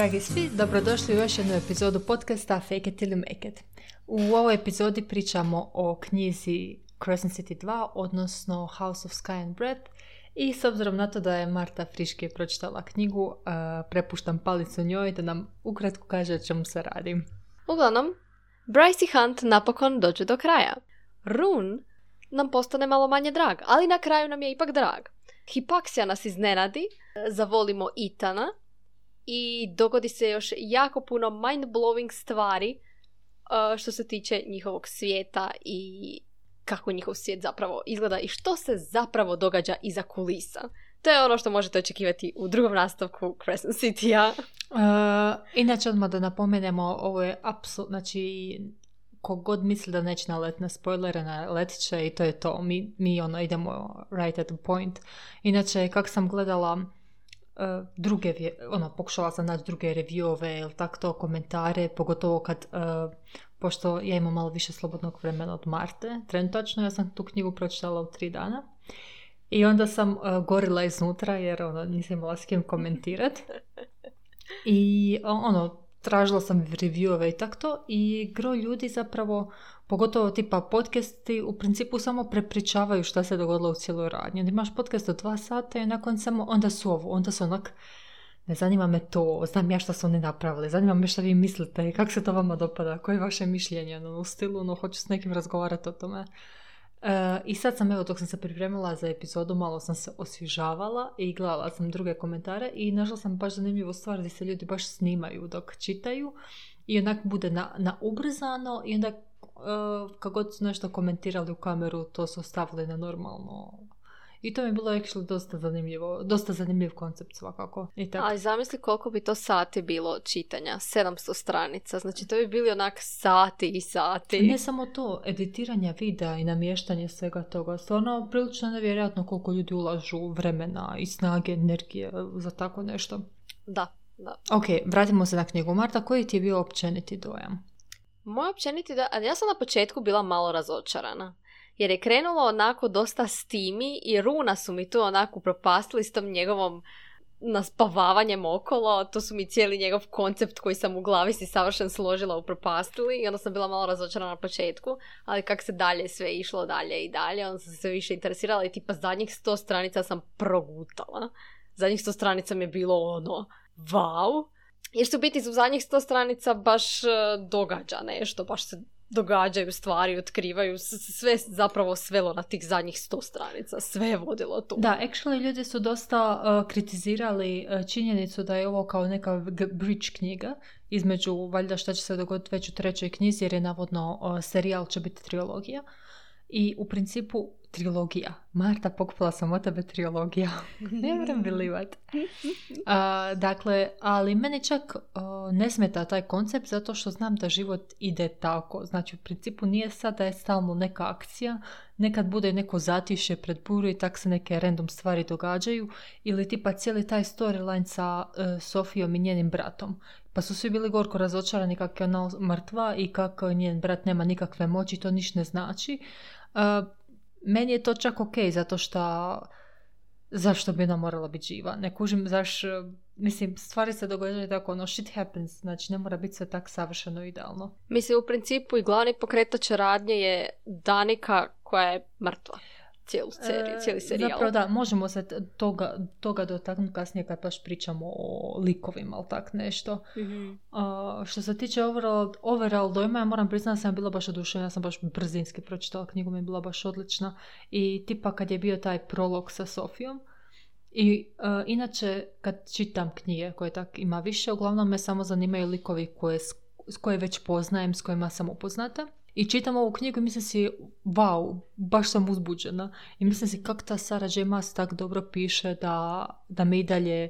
Dragi svi, dobrodošli u još jednu epizodu podcasta Fake it till you make it. U ovoj epizodi pričamo o knjizi Crescent City 2, odnosno House of Sky and Breath. I s obzirom na to da je Marta Friške pročitala knjigu, uh, prepuštam palicu njoj da nam ukratko kaže o čemu se radi. Uglavnom, Bryce i Hunt napokon dođu do kraja. Rune nam postane malo manje drag, ali na kraju nam je ipak drag. Hipaksija nas iznenadi, zavolimo Itana i dogodi se još jako puno mind-blowing stvari uh, što se tiče njihovog svijeta i kako njihov svijet zapravo izgleda i što se zapravo događa iza kulisa. To je ono što možete očekivati u drugom nastavku Crescent City-a. Uh, inače, odmah da napomenemo, ovo je apsolutno, znači, kogod misli da neće nalet na spoilere, naletit će i to je to. Mi, mi ono, idemo right at the point. Inače, kak sam gledala uh, druge, ono, pokušala sam naći druge reviewove ili tak to, komentare, pogotovo kad, uh, pošto ja imam malo više slobodnog vremena od Marte, trenutačno ja sam tu knjigu pročitala u tri dana. I onda sam uh, gorila iznutra jer ono, nisam imala s kim komentirat. I ono, tražila sam reviewove i tak to i gro ljudi zapravo, pogotovo tipa podcasti, u principu samo prepričavaju šta se dogodilo u cijeloj radnji. Onda imaš podcast od dva sata i nakon samo onda su ovo, onda su onak ne zanima me to, znam ja šta su oni napravili, zanima me šta vi mislite, kako se to vama dopada, koje je vaše mišljenje, no, u stilu, no, hoću s nekim razgovarati o tome. E, I sad sam, evo, dok sam se pripremila za epizodu, malo sam se osvježavala i gledala sam druge komentare i našla sam baš zanimljivu stvar gdje se ljudi baš snimaju dok čitaju i onak bude na, na ubrzano i onda uh, kako god su nešto komentirali u kameru, to su stavili na normalno i to mi je bilo actually dosta zanimljivo, dosta zanimljiv koncept svakako. I tako. Ali zamisli koliko bi to sati bilo čitanja, 700 stranica, znači to bi bili onak sati i sati. Ne samo to, editiranja videa i namještanje svega toga, stvarno prilično nevjerojatno koliko ljudi ulažu vremena i snage, energije za tako nešto. Da, da. Ok, vratimo se na knjigu. Marta, koji ti je bio općeniti dojam? Moj općeniti dojam, ja sam na početku bila malo razočarana jer je krenulo onako dosta stimi i runa su mi tu onako propastili s tom njegovom naspavavanjem okolo, to su mi cijeli njegov koncept koji sam u glavi si savršen složila upropastili i onda sam bila malo razočarana na početku, ali kak se dalje sve išlo dalje i dalje, onda sam se više interesirala i tipa zadnjih sto stranica sam progutala. Zadnjih sto stranica mi je bilo ono, wow, jer su biti u zadnjih sto stranica baš e, događa nešto, baš se događaju stvari, otkrivaju, sve zapravo svelo na tih zadnjih sto stranica, sve je vodilo tu. Da, actually ljudi su dosta uh, kritizirali uh, činjenicu da je ovo kao neka bridge knjiga između, valjda šta će se dogoditi već u trećoj knjizi jer je navodno uh, serijal će biti trilogija i u principu trilogija. Marta, pokupila sam od tebe trilogija. ne moram bilivat. dakle, ali meni čak ne smeta taj koncept zato što znam da život ide tako. Znači, u principu nije sad da je stalno neka akcija, nekad bude neko zatiše pred buru i tak se neke random stvari događaju ili tipa cijeli taj storyline sa uh, Sofijom i njenim bratom. Pa su svi bili gorko razočarani kako je ona mrtva i kako njen brat nema nikakve moći, to ništa ne znači. Uh, meni je to čak ok, zato što zašto bi ona morala biti živa? Ne kužim zaš, mislim, stvari se događaju tako, ono, shit happens, znači ne mora biti sve tako savršeno idealno. Mislim, u principu i glavni pokretač radnje je Danika koja je mrtva cijelu seriju, e, cijeli serijal. Zapravo da, možemo se toga, toga dotaknuti kasnije kad baš pričamo o likovima ili tak nešto. mm što se tiče overall, overall dojma, ja moram priznati da sam bila baš oduševljena, ja sam baš brzinski pročitala knjigu, mi je bila baš odlična. I tipa kad je bio taj prolog sa Sofijom, i uh, inače kad čitam knjige koje tak ima više, uglavnom me samo zanimaju likovi koje, koje već poznajem, s kojima sam upoznata. I čitam ovu knjigu i mislim si, wow, baš sam uzbuđena. I mislim si kako ta Sara J. Maas tak dobro piše da, da me i dalje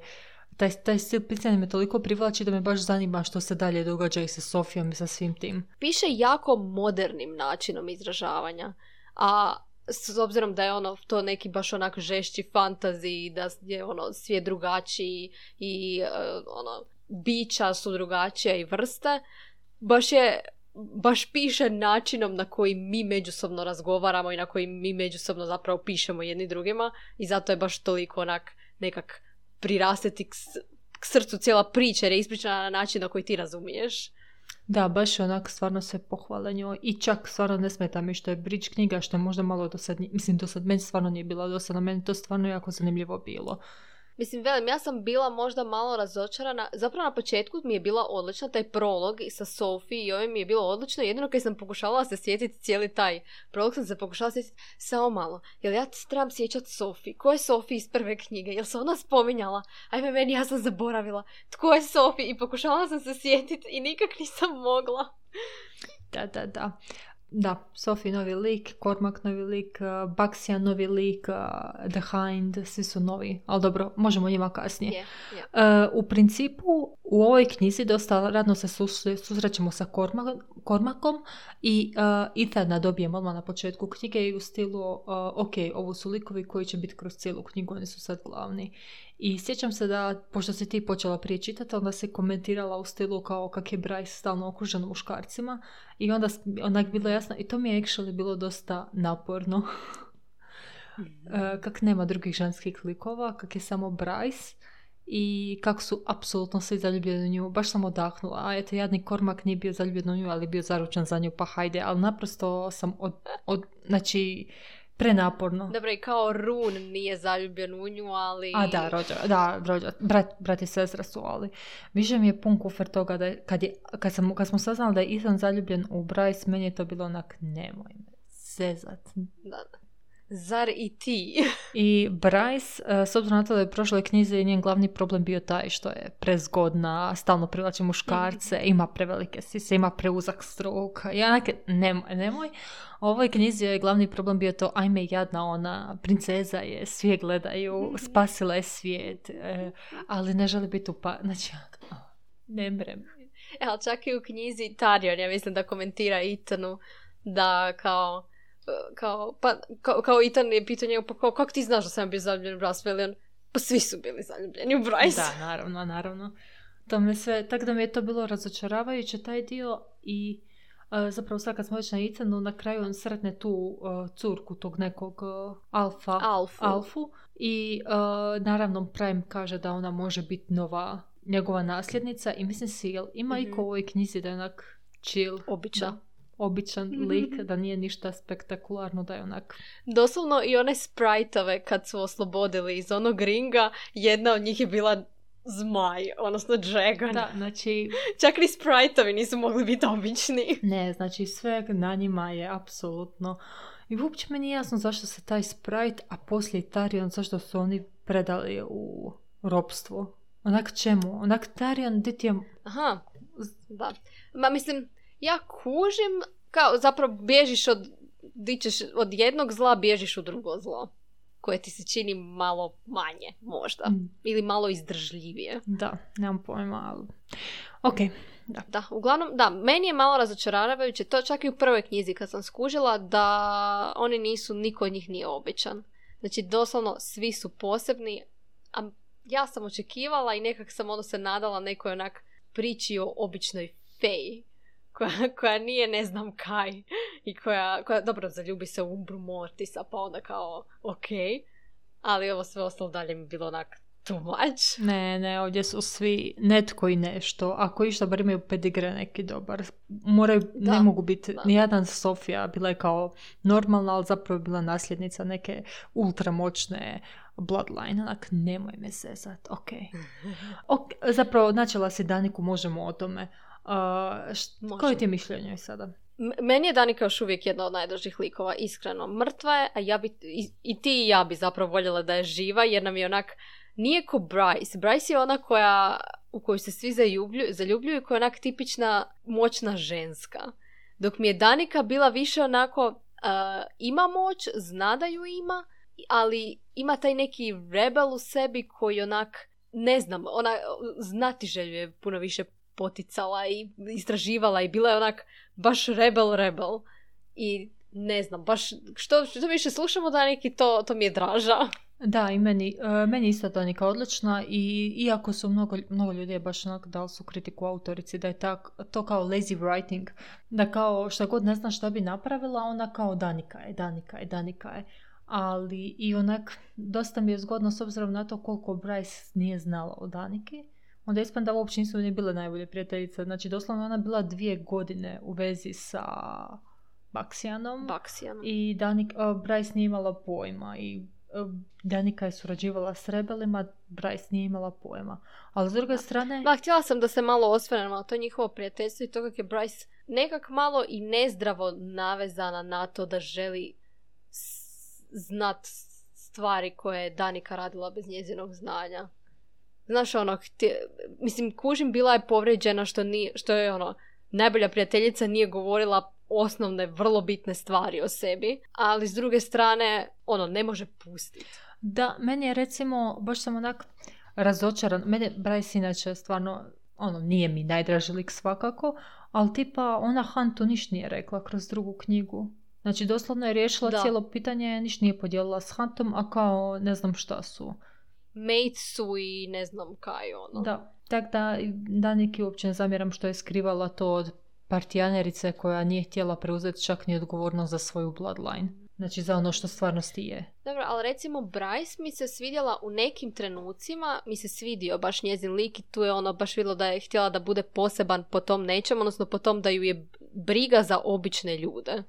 taj, taj stil pisanja me toliko privlači da me baš zanima što se dalje događa i sa Sofijom i sa svim tim. Piše jako modernim načinom izražavanja. A s obzirom da je ono to neki baš onak žešći fantazi, da je ono svijet drugačiji i uh, ono bića su drugačija i vrste, baš je baš piše načinom na koji mi međusobno razgovaramo i na koji mi međusobno zapravo pišemo jedni drugima i zato je baš toliko onak nekak prirasteti k srcu cijela priča jer je ispričana na način na koji ti razumiješ. Da, baš onak stvarno sve pohvale njoj i čak stvarno ne smeta mi što je Bridge knjiga što je možda malo dosadnije, mislim dosad meni stvarno nije bila dosadna, meni to stvarno jako zanimljivo bilo. Mislim, velim, ja sam bila možda malo razočarana. Zapravo na početku mi je bila odlična, taj prolog sa Sophie i ovim mi je bilo odlično. Jedino kad sam pokušala se sjetiti cijeli taj prolog, sam se pokušala sjetiti samo malo. Jel ja trebam sjećati Sophie? Ko je Sophie iz prve knjige? Jel se ona spominjala? Ajme, meni ja sam zaboravila. Tko je Sophie? I pokušala sam se sjetiti i nikak nisam mogla. Da, da, da. Da, Sophie novi lik, Cormac novi lik, uh, Baxia novi lik, uh, The Hind, svi su novi, ali dobro, možemo njima kasnije. Yeah, Uh, u principu, u ovoj knjizi dosta radno se susrećemo sa Kormakom i uh, Ethana dobijemo odmah na početku knjige i u stilu, uh, ok, ovo su likovi koji će biti kroz cijelu knjigu, oni su sad glavni. I sjećam se da, pošto si ti počela prije čitati, onda se komentirala u stilu kao kak je Bryce stalno okružen muškarcima i onda onak bilo jasno, i to mi je actually bilo dosta naporno. Mhm. E, kak nema drugih ženskih likova, kak je samo Bryce i kako su apsolutno svi zaljubljeni u nju. Baš sam odahnula. A eto, jadni Kormak nije bio zaljubljen u nju, ali bio zaručen za nju, pa hajde. Ali naprosto sam od, od znači, prenaporno. Dobro, i kao Run nije zaljubljen u nju, ali... A da, rođa, da, rođa, brat, brat i sestra su, ali više mi je pun kufer toga da je, kad, je, kad, sam, kad smo saznali da je Ethan zaljubljen u Bryce, meni je to bilo onak, nemoj me zezat. Da, da. Zar i ti? I Bryce, e, s obzirom na to da je u prošloj knjizi njen glavni problem bio taj što je prezgodna, stalno privlači muškarce, ima prevelike sise, ima preuzak struk. Ja neke, nemoj, nemoj. U ovoj knjizi je glavni problem bio to, ajme jadna ona, princeza je, svi je gledaju, spasila je svijet, e, ali ne želi biti upa... Znači, ne mrem. E, ali čak i u knjizi Tarion, ja mislim da komentira Itanu da kao kao, pa, kao, kao Ethan je pitao njega, pa kao, kako ti znaš da sam bio zaljubljen u Bryce? Veli on, pa svi su bili zaljubljeni u Bryce. Da, naravno, naravno. To me sve, tako da mi je to bilo razočaravajuće, taj dio i uh, zapravo sad kad smo već na Ethanu, na kraju on sretne tu uh, curku tog nekog uh, alfa, Alfu. alfu i uh, naravno Prime kaže da ona može biti nova njegova nasljednica i mislim si, jel ima Mhm. iko u ovoj knjizi da je onak chill, Običan. da, običan lik, da nije ništa spektakularno, da je onak Doslovno i one sprajtove kad su oslobodili iz onog ringa, jedna od njih je bila zmaj, odnosno dragon. Da, znači, Čak ni sprajtovi nisu mogli biti obični. ne, znači sve na njima je apsolutno... I uopće meni nije jasno zašto se taj Sprite, a poslije i Tarion, zašto su oni predali u ropstvo. Onak čemu? Onak Tarion, di ti je... Aha, da. Ma mislim, ja kužim, kao zapravo bježiš od, di ćeš od jednog zla, bježiš u drugo zlo. Koje ti se čini malo manje, možda. Mm, Ili malo izdržljivije. Da, nemam pojma, ali... Ok, da. Da, uglavnom, da, meni je malo razočaravajuće, to čak i u prvoj knjizi kad sam skužila da oni nisu, niko od njih nije običan. Znači, doslovno, svi su posebni, a ja sam očekivala i nekak sam ono se nadala nekoj onak priči o običnoj feji. Koja, koja nije ne znam kaj i koja, koja dobro zaljubi se u Umbru Mortisa pa onda kao ok ali ovo sve ostalo dalje mi bilo onak too much Ne, ne, ovdje su svi netko i nešto. Ako išta, bar imaju pedigre neki dobar. Moraju, Da, ne mogu biti, da. nijedan Sofija bila je kao normalna, ali zapravo je bila nasljednica neke ultramoćne bloodline. Onak, nemoj me zezat, ok. ok. Zapravo, načela si Daniku, možemo o tome. Uh, koje ti je mišljenje sada? Meni je Danika još uvijek jedna od najdražih likova, iskreno. Mrtva je, a ja bi, i, i ti i ja bi zapravo voljela da je živa, jer nam je onak, nije ko Bryce. Bryce je ona koja, u koju se svi zaljubljuju, zaljubljuju i koja je onak tipična moćna ženska. Dok mi je Danika bila više onako, uh, ima moć, zna da ju ima, ali ima taj neki rebel u sebi koji onak, ne znam, ona znatiželju je puno više poticala i istraživala i bila je onak baš rebel rebel. I ne znam, baš što, što više slušamo da neki to, to mi je draža. Da, i meni, e, meni isto Danika odlična i iako su mnogo, mnogo ljudi baš onak dali su kritiku autorici da je tak, to kao lazy writing, da kao šta god ne zna šta bi napravila, ona kao Danika je, Danika je, Danika je. Ali i onak, dosta mi je zgodno s obzirom na to koliko Bryce nije znala o Daniki. Onda ispada da uopće nisu ni bile najbolje prijateljice. Znači, doslovno ona bila dvije godine u vezi sa Baksijanom. Baksijanom. I Danik, uh, Bryce nije imala pojma i uh, Danika je surađivala s rebelima, Bryce nije imala pojma. Ali s druge strane... Ma, htjela sam da se malo osvrnem, ali to je njihovo prijateljstvo i to kako je Bryce nekak malo i nezdravo navezana na to da želi znat stvari koje je Danika radila bez njezinog znanja. Znaš, ono, htje- mislim, kužim bila je povrijeđena što, nije, što je, ono, najbolja prijateljica nije govorila osnovne, vrlo bitne stvari o sebi, ali s druge strane, ono, ne može pustiti. Da, meni je recimo, baš sam onak razočaran. Mene Bryce inače stvarno, ono, nije mi najdraži lik svakako, ali tipa ona Huntu niš nije rekla kroz drugu knjigu. Znači, doslovno je riješila Da. cijelo pitanje, niš nije podijelila s Huntom, a kao ne znam šta su. Mates su i ne znam kaj, ono. Da, tako da, da neki uopće ne zamjeram što je skrivala to od partijanerice koja nije htjela preuzeti čak ni odgovornost za svoju bloodline. Znači, za ono što stvarnosti je. Dobro, ali recimo Bryce mi se svidjela u nekim trenucima, mi se svidio baš njezin lik i tu je ono baš vidjelo da je htjela da bude poseban po tom nečem, odnosno po tom da ju je briga za obične ljude.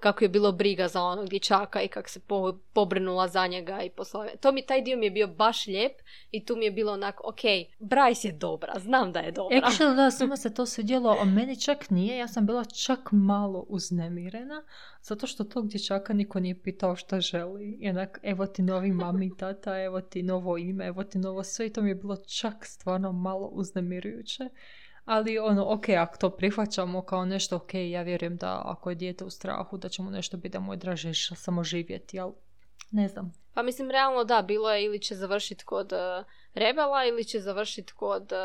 Kako je bilo briga za onog dječaka i kako se po, pobrinula za njega i poslala. To mi, taj dio mi je bio baš lijep i tu mi je bilo onako, ok, Bryce je dobra, znam da je dobra. Actually, da, svima se to svidjelo, a meni čak nije. Ja sam bila čak malo uznemirena, zato što tog dječaka niko nije pitao šta želi. I onak, evo ti novi mami i tata, evo ti novo ime, evo ti novo sve. I to mi je bilo čak stvarno malo uznemirujuće. Ali ono, ok, ako to prihvaćamo kao nešto, ok, ja vjerujem da ako je dijete u strahu, da će mu nešto biti da mu je draže samo živjeti, ali ne znam. Pa mislim, realno da, bilo je ili će završiti kod eh, Rebela ili će završiti kod... eh,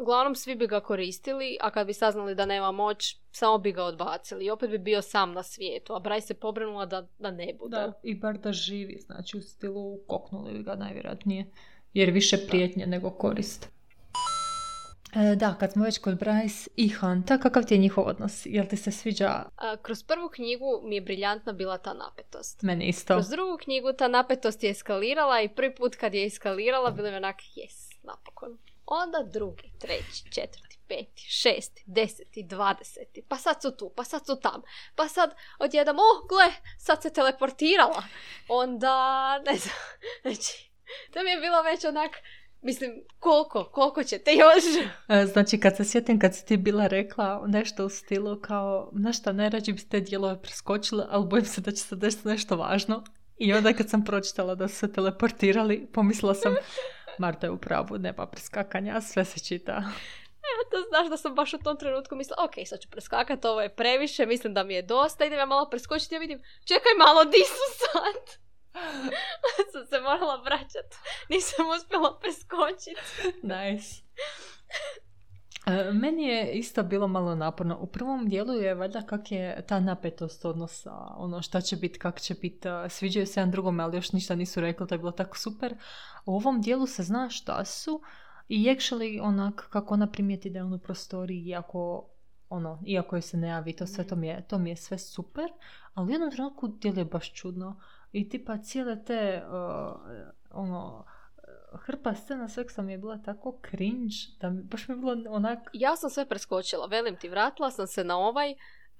uglavnom svi bi ga koristili, a kad bi saznali da nema moć, samo bi ga odbacili. I opet bi bio sam na svijetu, a Bryce se pobrinula da, da ne bude. Da, i bar da živi, znači u stilu koknuli bi ga najvjerojatnije. Jer više prijetnje nego korist. E, da, kad smo već kod Bryce i Hunta, kakav ti je njihov odnos? Jel ti se sviđa A, kroz prvu knjigu mi je briljantna bila ta napetost. meni isto? Kroz drugu knjigu ta napetost je eskalirala i prvi put kad je eskalirala bilo mi onak, yes, napokon. Onda drugi, treći, četvrti, peti, šesti, deseti, dvadeseti, pa sad su tu, pa sad su tam, pa sad odjedam, oh, gle, sad se teleportirala. Onda, ne znam, znači, to mi je bilo već onak, mislim, koliko, koliko ćete još? E, Znači, kad se sjetim kad si ti bila rekla nešto u stilu kao, znaš šta, najrađe bi te dijelove preskočila, ali bojim se da će se desiti nešto važno. I onda kad sam pročitala da su se teleportirali, pomislila sam, Marta je u pravu, nema preskakanja, sve se čita. da znaš da sam baš u tom trenutku mislila, ok, sad ću preskakati, ovo je previše, mislim da mi je dosta, idem ja malo preskočiti, ja vidim, čekaj malo, di su sad? sam se morala vraćati, nisam uspjela preskočiti. Nice. E, Meni je isto bilo malo naporno. U prvom dijelu je valjda kak je ta napetost odnosa, ono šta će biti, kak će biti, e, sviđaju se jedan drugome, ali još ništa nisu rekli, to je bilo tako super. U ovom dijelu se zna šta su i actually onak kako ona primijeti da je on u prostoriji, iako ono, iako joj se ne javi, to sve, to mi je, to mi je sve super, ali u jednom trenutku djeluje baš čudno. I tipa cijele te, uh, ono, hrpa scena seksa mi je bila tako cringe da mi, baš mi je bilo onak Ja sam sve preskočila, velim ti, vratila sam se na ovaj,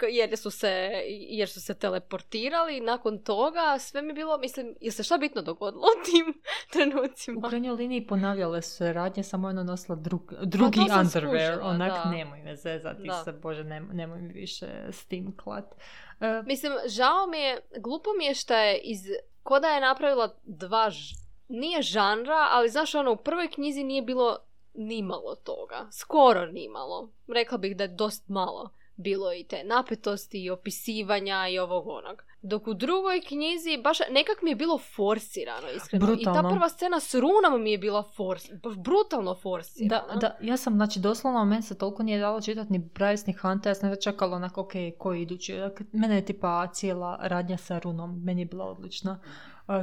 jer su se, jer su se teleportirali, nakon toga sve mi je bilo, mislim, je se šta bitno dogodilo u tim u trenucima? krajnjoj liniji ponavljale su se radnje, samo ona nosila drug, drugi Pa to sam underwear, skužila, onak da. nemoj me zezati Da. se, bože, nem- nemoj mi više s tim klat. E, Mislim, žao mi je, glupo mi je što je iz, ko da je napravila dva, ž- nije žanra, ali znaš ono, u prvoj knjizi nije bilo nimalo toga, skoro nimalo. Rekla bih da je dost malo bilo i te napetosti i opisivanja i ovog onog. Dok u drugoj knjizi baš nekak mi je bilo forsirano, iskreno. I ta Brutalno. prva scena s runom mi je bila fors, brutalno forsirana. Da, da, ja sam, znači, doslovno, meni se toliko nije dalo čitati ni Bryce, ni Hunter, ja sam već čekala onak, ok, koji idući. Mene je tipa cijela radnja sa runom, meni je bila odlična.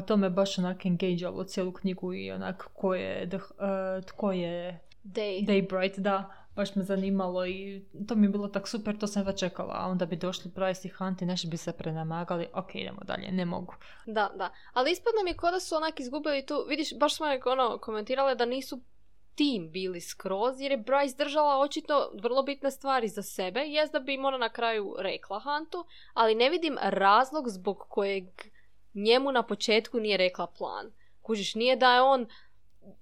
To me baš onak engagealo cijelu knjigu i onak, ko je, e, tko je Day. Daybright, da, baš me zanimalo i to mi je bilo tak super, to sam već čekala, a onda bi došli Bryce i Hunt i nešto bi se prenamagali, ok, idemo dalje, ne mogu. Da, da. Ali ispadno mi je da su onak izgubili tu, vidiš, baš smo ono komentirale da nisu tim bili skroz, jer je Bryce držala očito vrlo bitne stvari za sebe. Jest da bi im ona na kraju rekla Hantu, ali ne vidim razlog zbog kojeg njemu na početku nije rekla plan. Kužiš, nije da je on,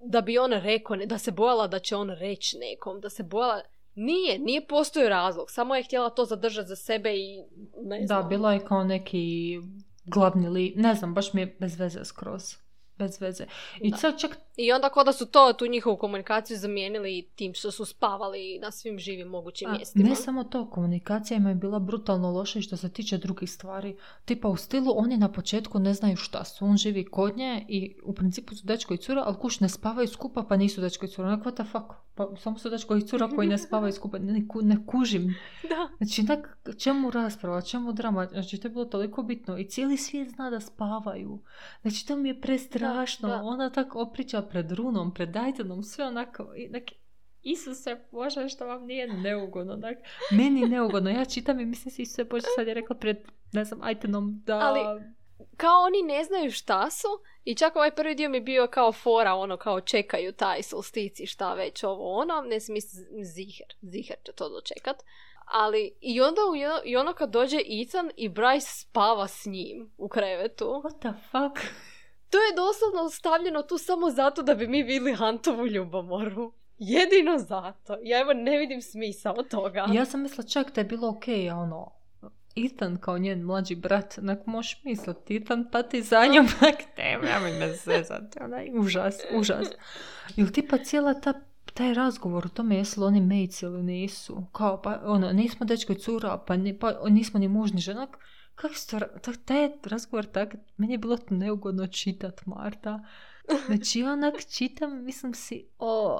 da bi on rekao, da se bojala da će on reći nekom, da se bojala... Nije, nije postojao razlog, samo je htjela to zadržati za sebe i ne znam. Da, bila je kao neki glavni li, ne znam, baš mi je bez veze skroz bez veze. I, čak... I onda kod da su to, tu njihovu komunikaciju zamijenili tim što su spavali na svim živim mogućim mjestima. Ne samo to, komunikacija im je bila brutalno loša i što se tiče drugih stvari. Tipa u stilu, oni na početku ne znaju šta su. On živi kod nje i u principu su dečko i cura, ali kuš ne spavaju skupa pa nisu dečko i cura. Onak, what the fuck? Pa samo su dečko i cura koji ne spavaju skupa. Ne, ne kužim. Da. Znači, tak, čemu rasprava, čemu drama? Znači, to je bilo toliko bitno. I cijeli svijet zna da spavaju. Znači, to mi je prestra strašno. Ona tako opriča pred runom, pred Dajtonom, sve onako, onak, Isuse Bože, što vam nije neugodno. Onak, meni neugodno. Ja čitam i mislim si Isuse Bože, sad je rekla pred, ne znam, Ajtenom da... Ali, kao oni ne znaju šta su i čak ovaj prvi dio mi bio kao fora, ono kao čekaju taj solstici, šta već ovo ono, ne smisli ziher, ziher će to dočekat. Ali i onda i ono kad dođe Ethan i Bryce spava s njim u krevetu. What the fuck? To je doslovno stavljeno tu samo zato da bi mi vidjeli Hantovu ljubomoru. Jedino zato. Ja evo ne vidim smisao toga. Ja sam mislila čak da je bilo ok, ono, Ethan kao njen mlađi brat, onak možeš misliti, Ethan pati za njom, onak mi me zezati, onaj, užas, užas. Ili tipa cijela ta taj razgovor o tome jesu li oni mejci ili nisu. Kao, pa, ono, nismo dečko i cura, pa, pa nismo ni mužni ženak kako se to, taj razgovor tak, meni je bilo to neugodno čitat, Marta. Znači, onak čitam, mislim si, o...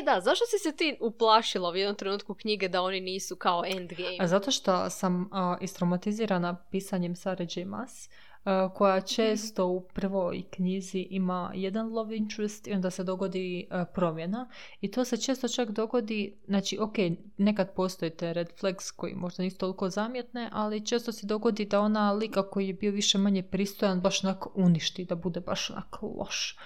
e, da, zašto si se ti uplašila u jednom trenutku knjige da oni nisu kao endgame? A zato što sam uh, istraumatizirana pisanjem Sara J. Maas E, koja često u prvoj knjizi ima jedan love interest i onda se dogodi e, promjena. I to se često čak dogodi, znači ok, nekad postoje te red flags koji možda nisu toliko zamjetne, ali često se dogodi da ona lika koji je bio više manje pristojan baš onako uništi, da bude baš onako loš.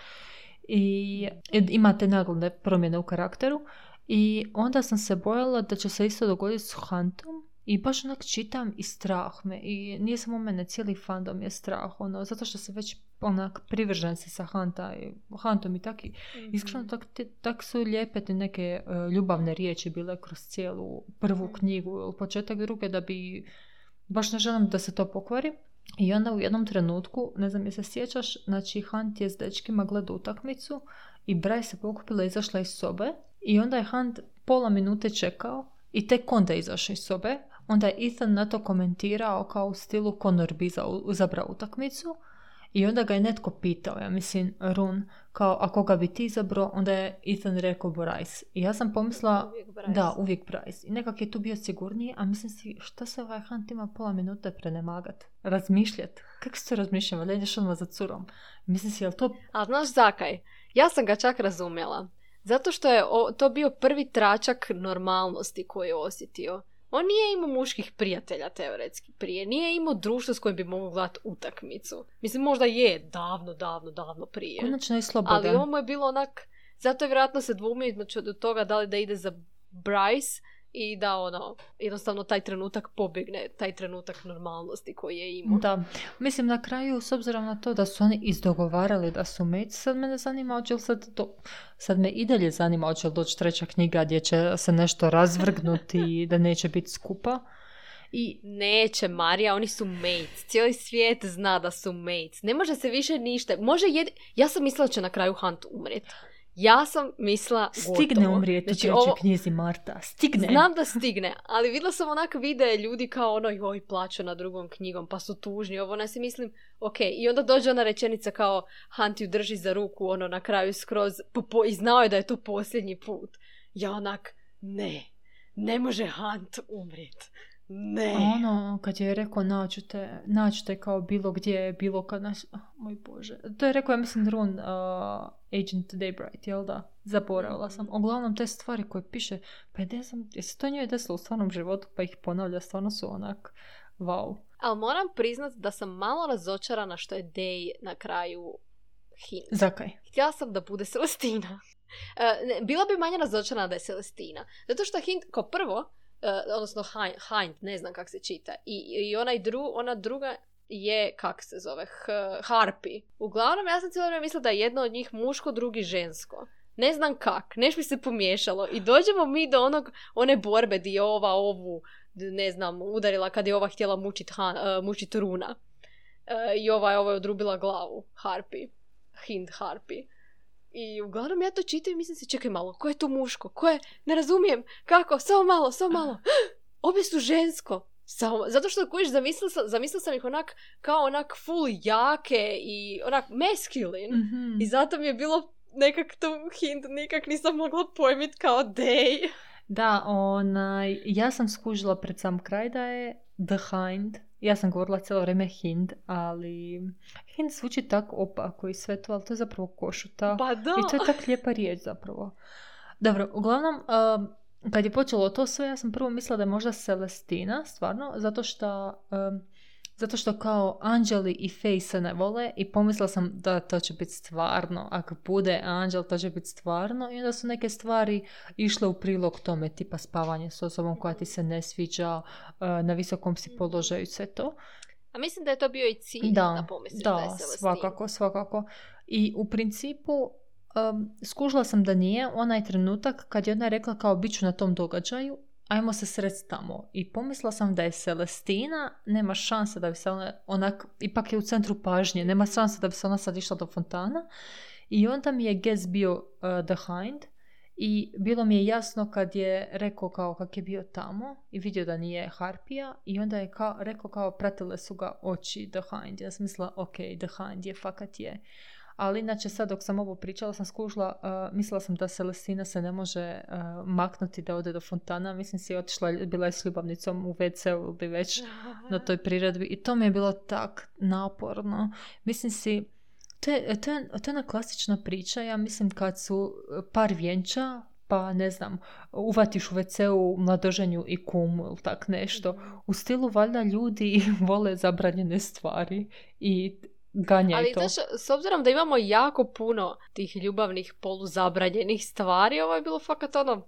I imate nagle promjene u karakteru. I onda sam se bojala da će se isto dogoditi s Huntom i baš onak čitam i strah me. I nije samo mene, cijeli fandom je strah. Ono, zato što se već onak privržen se sa Hanta i Hantom i taki. Mm-hmm. Iskreno, tak, tak su lijepe te neke uh, ljubavne riječi bile kroz cijelu prvu mm knjigu ili početak druge da bi baš ne želim da se to pokvari. I onda u jednom trenutku, ne znam je se sjećaš, znači Hunt je s dečkima gleda utakmicu i Bryce se pokupila i izašla iz sobe i onda je Hunt pola minute čekao i tek onda izašao iz sobe, Onda je Ethan na to komentirao kao u stilu Conor bi izabrao utakmicu i onda ga je netko pitao, ja mislim Run, kao ako ga bi ti izabrao, onda je Ethan rekao Bryce. I ja sam pomislila, da, uvijek Bryce. I nekak je tu bio sigurniji, a mislim si, šta se ovaj Hunt ima pola minute prenemagat? Razmišljat. Kako se razmišljam? Ali ideš odmah za curom. Mislim si, jel to... A znaš zakaj? Ja sam ga čak razumjela. Zato što je to bio prvi tračak normalnosti koji je osjetio. On nije imao muških prijatelja teoretski prije. Nije imao društvo s kojim bi mogao gledati utakmicu. Mislim, možda je davno, davno, davno prije. Konačno je slobodan. Ali ovo mu je bilo onak... Zato je vjerojatno se dvumi znači, od toga da li da ide za Bryce i da ono, jednostavno taj trenutak pobjegne, taj trenutak normalnosti koji je imao. Da, mislim na kraju, s obzirom na to da su oni izdogovarali da su meci, sad mene zanima hoće li sad to, sad me i dalje zanima hoće li doći treća knjiga gdje će se nešto razvrgnuti i da neće biti skupa. I neće Marija, oni su mates. Cijeli svijet zna da su mates. Ne može se više ništa. Može jed... Ja sam mislila da će na kraju Hunt umrijeti. Ja sam mislila Stigne umrijeti znači, u ovo... knjizi Marta. Stigne. Znam da stigne, ali vidjela sam onak videe ljudi kao ono joj plaću na drugom knjigom pa su tužni. Ovo ne si mislim, ok. I onda dođe ona rečenica kao Hunt ju drži za ruku ono na kraju skroz po, po, i znao je da je to posljednji put. Ja onak ne, ne može Hunt umrijeti. Ne. A ono, kad je rekao naću te, naću te kao bilo gdje, bilo kad naš... Oh, moj Bože. To je rekao, ja mislim, Run, uh, Agent Daybright, jel da? Zaboravila sam. Mhm. Uglavnom, te stvari koje piše, pa ne znam, se to njoj desilo u stvarnom životu, pa ih ponavlja, stvarno su onak, wow. Ali moram priznat da sam malo razočarana što je Day na kraju hin. Zakaj? Htjela sam da bude Celestina. Uh, bila bi manje razočarana da je Celestina. Zato što Hind, kao prvo, odnosno Hind, ne znam kako se čita, i, i onaj dru, ona druga je, kak se zove, H- Harpi. Uglavnom, ja sam cijelo vrijeme mislila da je jedno od njih muško, drugi žensko. Ne znam kak, neš mi se pomiješalo. I dođemo mi do onog, one borbe di je ova ovu, ne znam, udarila kad je ova htjela mučit, Han, uh, mučit Runa. Uh, I ova je ova je odrubila glavu Harpi. Hind Harpi. I uglavnom ja to čitam i mislim se, čekaj malo, ko je tu muško? Ko je? Ne razumijem. Kako? Samo malo, samo malo. Obje su žensko. Samo, zato što kojiš, zamislila sam, zamislila sam ih onak kao onak full jake i onak masculine. Mhm. I zato mi je bilo nekak tu hint, nikak nisam mogla pojmit kao day. Da, onaj, ja sam skužila pred sam kraj da je The Hind. Ja sam govorila cijelo vrijeme Hind, ali Hind zvuči tako opako i sve to, ali to je zapravo košuta. Pa da. I to je tak lijepa riječ zapravo. Dobro, uglavnom, um, kad je počelo to sve, ja sam prvo mislila da je možda Celestina, stvarno, zato što, um, zato što kao Anđeli i Fej se ne vole i pomislila sam da to će biti stvarno. Ako bude Anđel, to će biti stvarno. I onda su neke stvari išle u prilog tome, tipa spavanje s osobom koja ti se ne sviđa, uh, na visokom si položaju, sve to. A mislim da je to bio i cilj da, Da, pomisliš da, da, svakako, svakako. I u principu um, skužila sam da nije onaj trenutak kad je ona rekla kao bit ću na tom događaju, ajmo se srest tamo. I pomislila sam da je Celestina, nema šanse da bi se ona, onak, ipak je u centru pažnje, nema šanse da bi se ona sad išla do fontana. I onda mi je Gez bio uh, the hind i bilo mi je jasno kad je rekao kao kak je bio tamo i vidio da nije Harpija i onda je kao, rekao kao pratile su ga oči The Hind. Ja sam mislila ok, The Hind je fakat je. Ali inače sad dok sam ovo pričala sam skužila, uh, mislila sam da Celestina se ne može uh, maknuti da ode do fontana. Mislim si je otišla, bila je s ljubavnicom u WC ili već na toj priredbi i to mi je bilo tak naporno. Mislim si, to je, to, je, to je jedna klasična priča, ja mislim kad su par vjenča, pa ne znam, uvatiš u WC-u mladoženju i kumu ili tak nešto. U stilu valjda ljudi vole zabranjene stvari i ganjaj Ali to. znaš, s obzirom da imamo jako puno tih ljubavnih poluzabranjenih stvari, ovo je bilo fakat ono,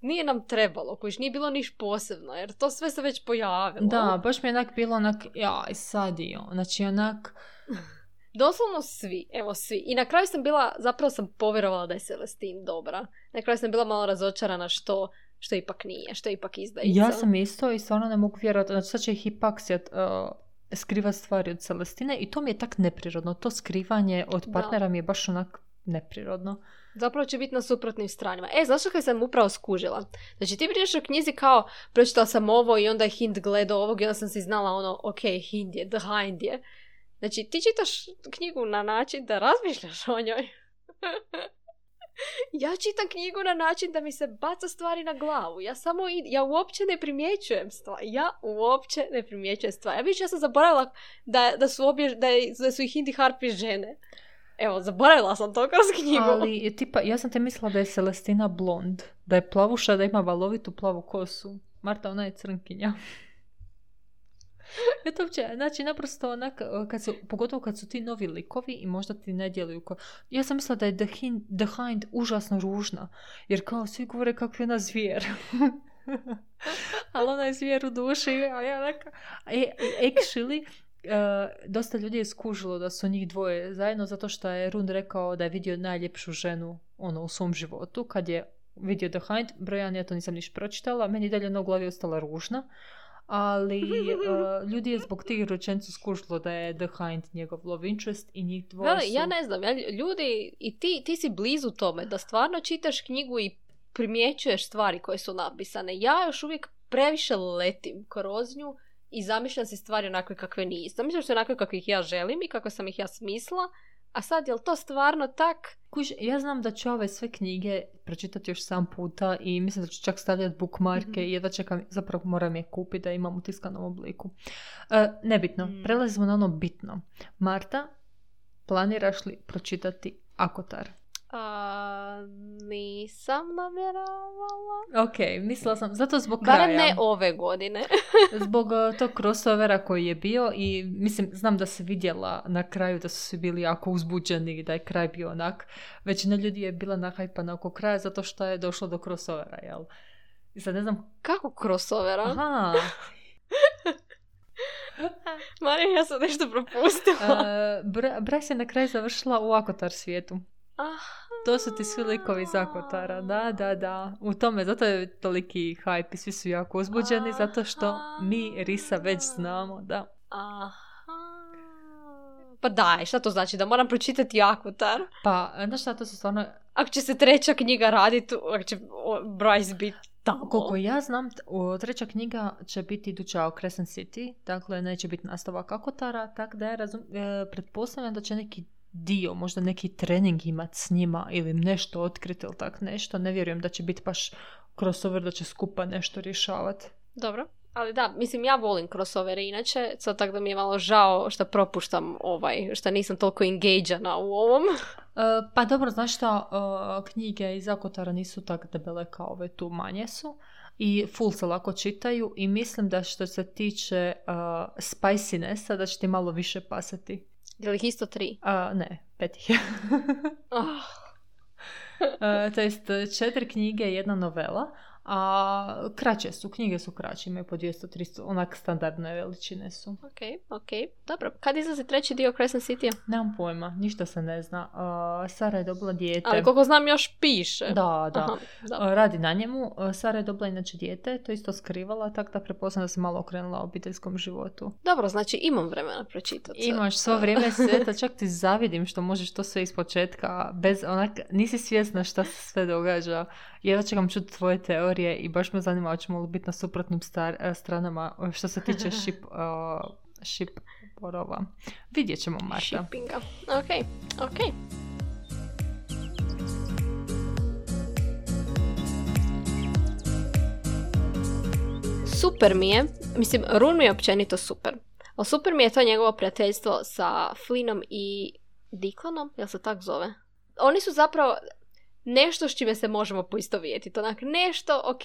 nije nam trebalo, kojiš nije bilo niš posebno, jer to sve se već pojavilo. Da, baš mi je onak bilo onak, jaj, sad i. Znači onak, Doslovno svi, evo svi. I na kraju sam bila, zapravo sam povjerovala da je Celestin dobra. Na kraju sam bila malo razočarana što, što ipak nije, što ipak izdajica. ja sam isto i stvarno ne mogu vjerovati. Znači sad će Hipaksija uh, skriva stvari od Celestine i to mi je tak neprirodno. To skrivanje od Da. partnera mi je baš onak neprirodno. Zapravo će biti na suprotnim stranima. E, znaš što kaj sam upravo skužila? Znači ti pričaš o knjizi kao pročitala sam ovo i onda je Hind gledao ovog i onda sam si znala ono, ok, Hind je, The Hind je. Znači ti čitaš knjigu na način da razmišljaš o njoj. ja čitam knjigu na način da mi se baca stvari na glavu. Ja samo, id- ja uopće ne primjećujem stvari. Ja uopće ne primjećujem stvari. Ja vidiš, ja sam zaboravila da, da su obje, da, da su i Hind i Harpi žene. Evo, zaboravila sam to kroz knjigu. Ali tipa, ja sam te mislila da je Celestina blond. Da je plavuša, da ima valovitu plavu kosu. Marta, ona je crnkinja. Eto uopće, znači naprosto onak, kad su, pogotovo kad su ti novi likovi i možda ti ne djeluju ko... Ja sam mislila da je The Hind, The Hind užasno ružna, jer kao svi govore kako je ona zvijer. Ali ona je zvijer u duši, a ja onak... E, actually, Uh, dosta ljudi je skužilo da su njih dvoje zajedno zato što je Rund rekao da je vidio najljepšu ženu ono, u svom životu kad je vidio The Hind. Broj jedan, ja to nisam niš pročitala, meni dalje na glavi ostala ružna. Ali uh, ljudi je zbog tih rečencu skužilo da je The Hind njegov love interest i njih dvoje Veli, su... ja ne znam, ja, ljudi, i ti, ti si blizu tome, da stvarno čitaš knjigu i primjećuješ stvari koje su napisane. Ja još uvijek previše letim kroz nju i zamišljam si stvari onakve kakve nisu. Zamišljam se onakve kakve ih ja želim i kako sam ih ja smisla, a sad, jel to stvarno tak? Kuž, ja znam da ću ove sve knjige pročitati još sam puta i mislim da ću čak stavljati bookmarke Mhm. i jedva čekam, zapravo moram je kupiti da imam u tiskanom obliku. E, nebitno, Mm. prelazimo na ono bitno. Marta, planiraš li pročitati Akotar? A, nisam namjeravala. Ok, mislila sam, zato zbog kraja. Barem ne ove godine. Zbog uh, tog crossovera koji je bio i mislim, znam da se vidjela na kraju da su svi bili jako uzbuđeni i da je kraj bio onak. Većina ljudi je bila nahajpana oko kraja zato što je došlo do crossovera, jel? I sad ne znam... Kako crossovera? Aha, Marija, ja sam nešto propustila. uh, Bra- Bryce je na kraju završila u Akotar svijetu. Aha. To su ti svi likovi iz Akotara, da, da, da. U tome, zato je toliki hype i svi su jako uzbuđeni, zato što mi Risa već znamo, da. Aha. Pa daj, šta to znači? Da moram pročitati Akutar? Pa, znaš šta, to su stvarno, Ako će se treća knjiga raditi, ako će Bryce biti tamo. koliko ja znam, treća knjiga će biti iduća o Crescent City, dakle neće biti nastavak Akotara, tako da ja razum, e, pretpostavljam da će neki dio, možda neki trening imat s njima ili nešto otkriti ili tak nešto, ne vjerujem da će biti baš crossover da će skupa nešto rješavati. Dobro. Ali da, mislim, ja volim crossovere inače, sad tako da mi je malo žao što propuštam ovaj, što nisam toliko engageana u ovom. E, pa dobro, znaš šta, e, knjige iz Akotara nisu tak debele kao ove tu, manje su. I full se lako čitaju i mislim da što se tiče uh, spicinessa da će ti malo više pasati. Je li ih isto tri? A, ne, pet ih je. E, to jest četiri knjige i jedna novela, a kraće su, knjige su kraće, imaju po 200-300, onak standardne veličine su. ok, ok. Dobro. Kad izlazi treći dio Crescent City? Nemam pojma, ništa se ne zna. A, Sara je dobila dijete. Ali koliko znam još piše. Da, da. Aha, da. A, Radi na njemu. Sara je dobila inače dijete, to isto skrivala, tako da prepoznam da se malo okrenula obiteljskom životu. Dobro, znači imam vremena pročitati. Imaš svo vrijeme svijeta, čak ti zavidim što možeš to sve ispočetka, bez onak, nisi svjesna šta se sve događa. Jedva čekam čuti tvoje teorije i baš me zanima hoćemo li biti na suprotnim star- e, stranama što se tiče ship, uh, ship porova. Vidjet ćemo, Marta. Shippinga. Ok, ok. Super mi je, mislim, Run mi je općenito super. Ali super mi je to njegovo prijateljstvo sa Flinom i Dikonom, jel se tak zove? Oni su zapravo nešto s čime se možemo poistovjetiti. Onak, nešto, ok,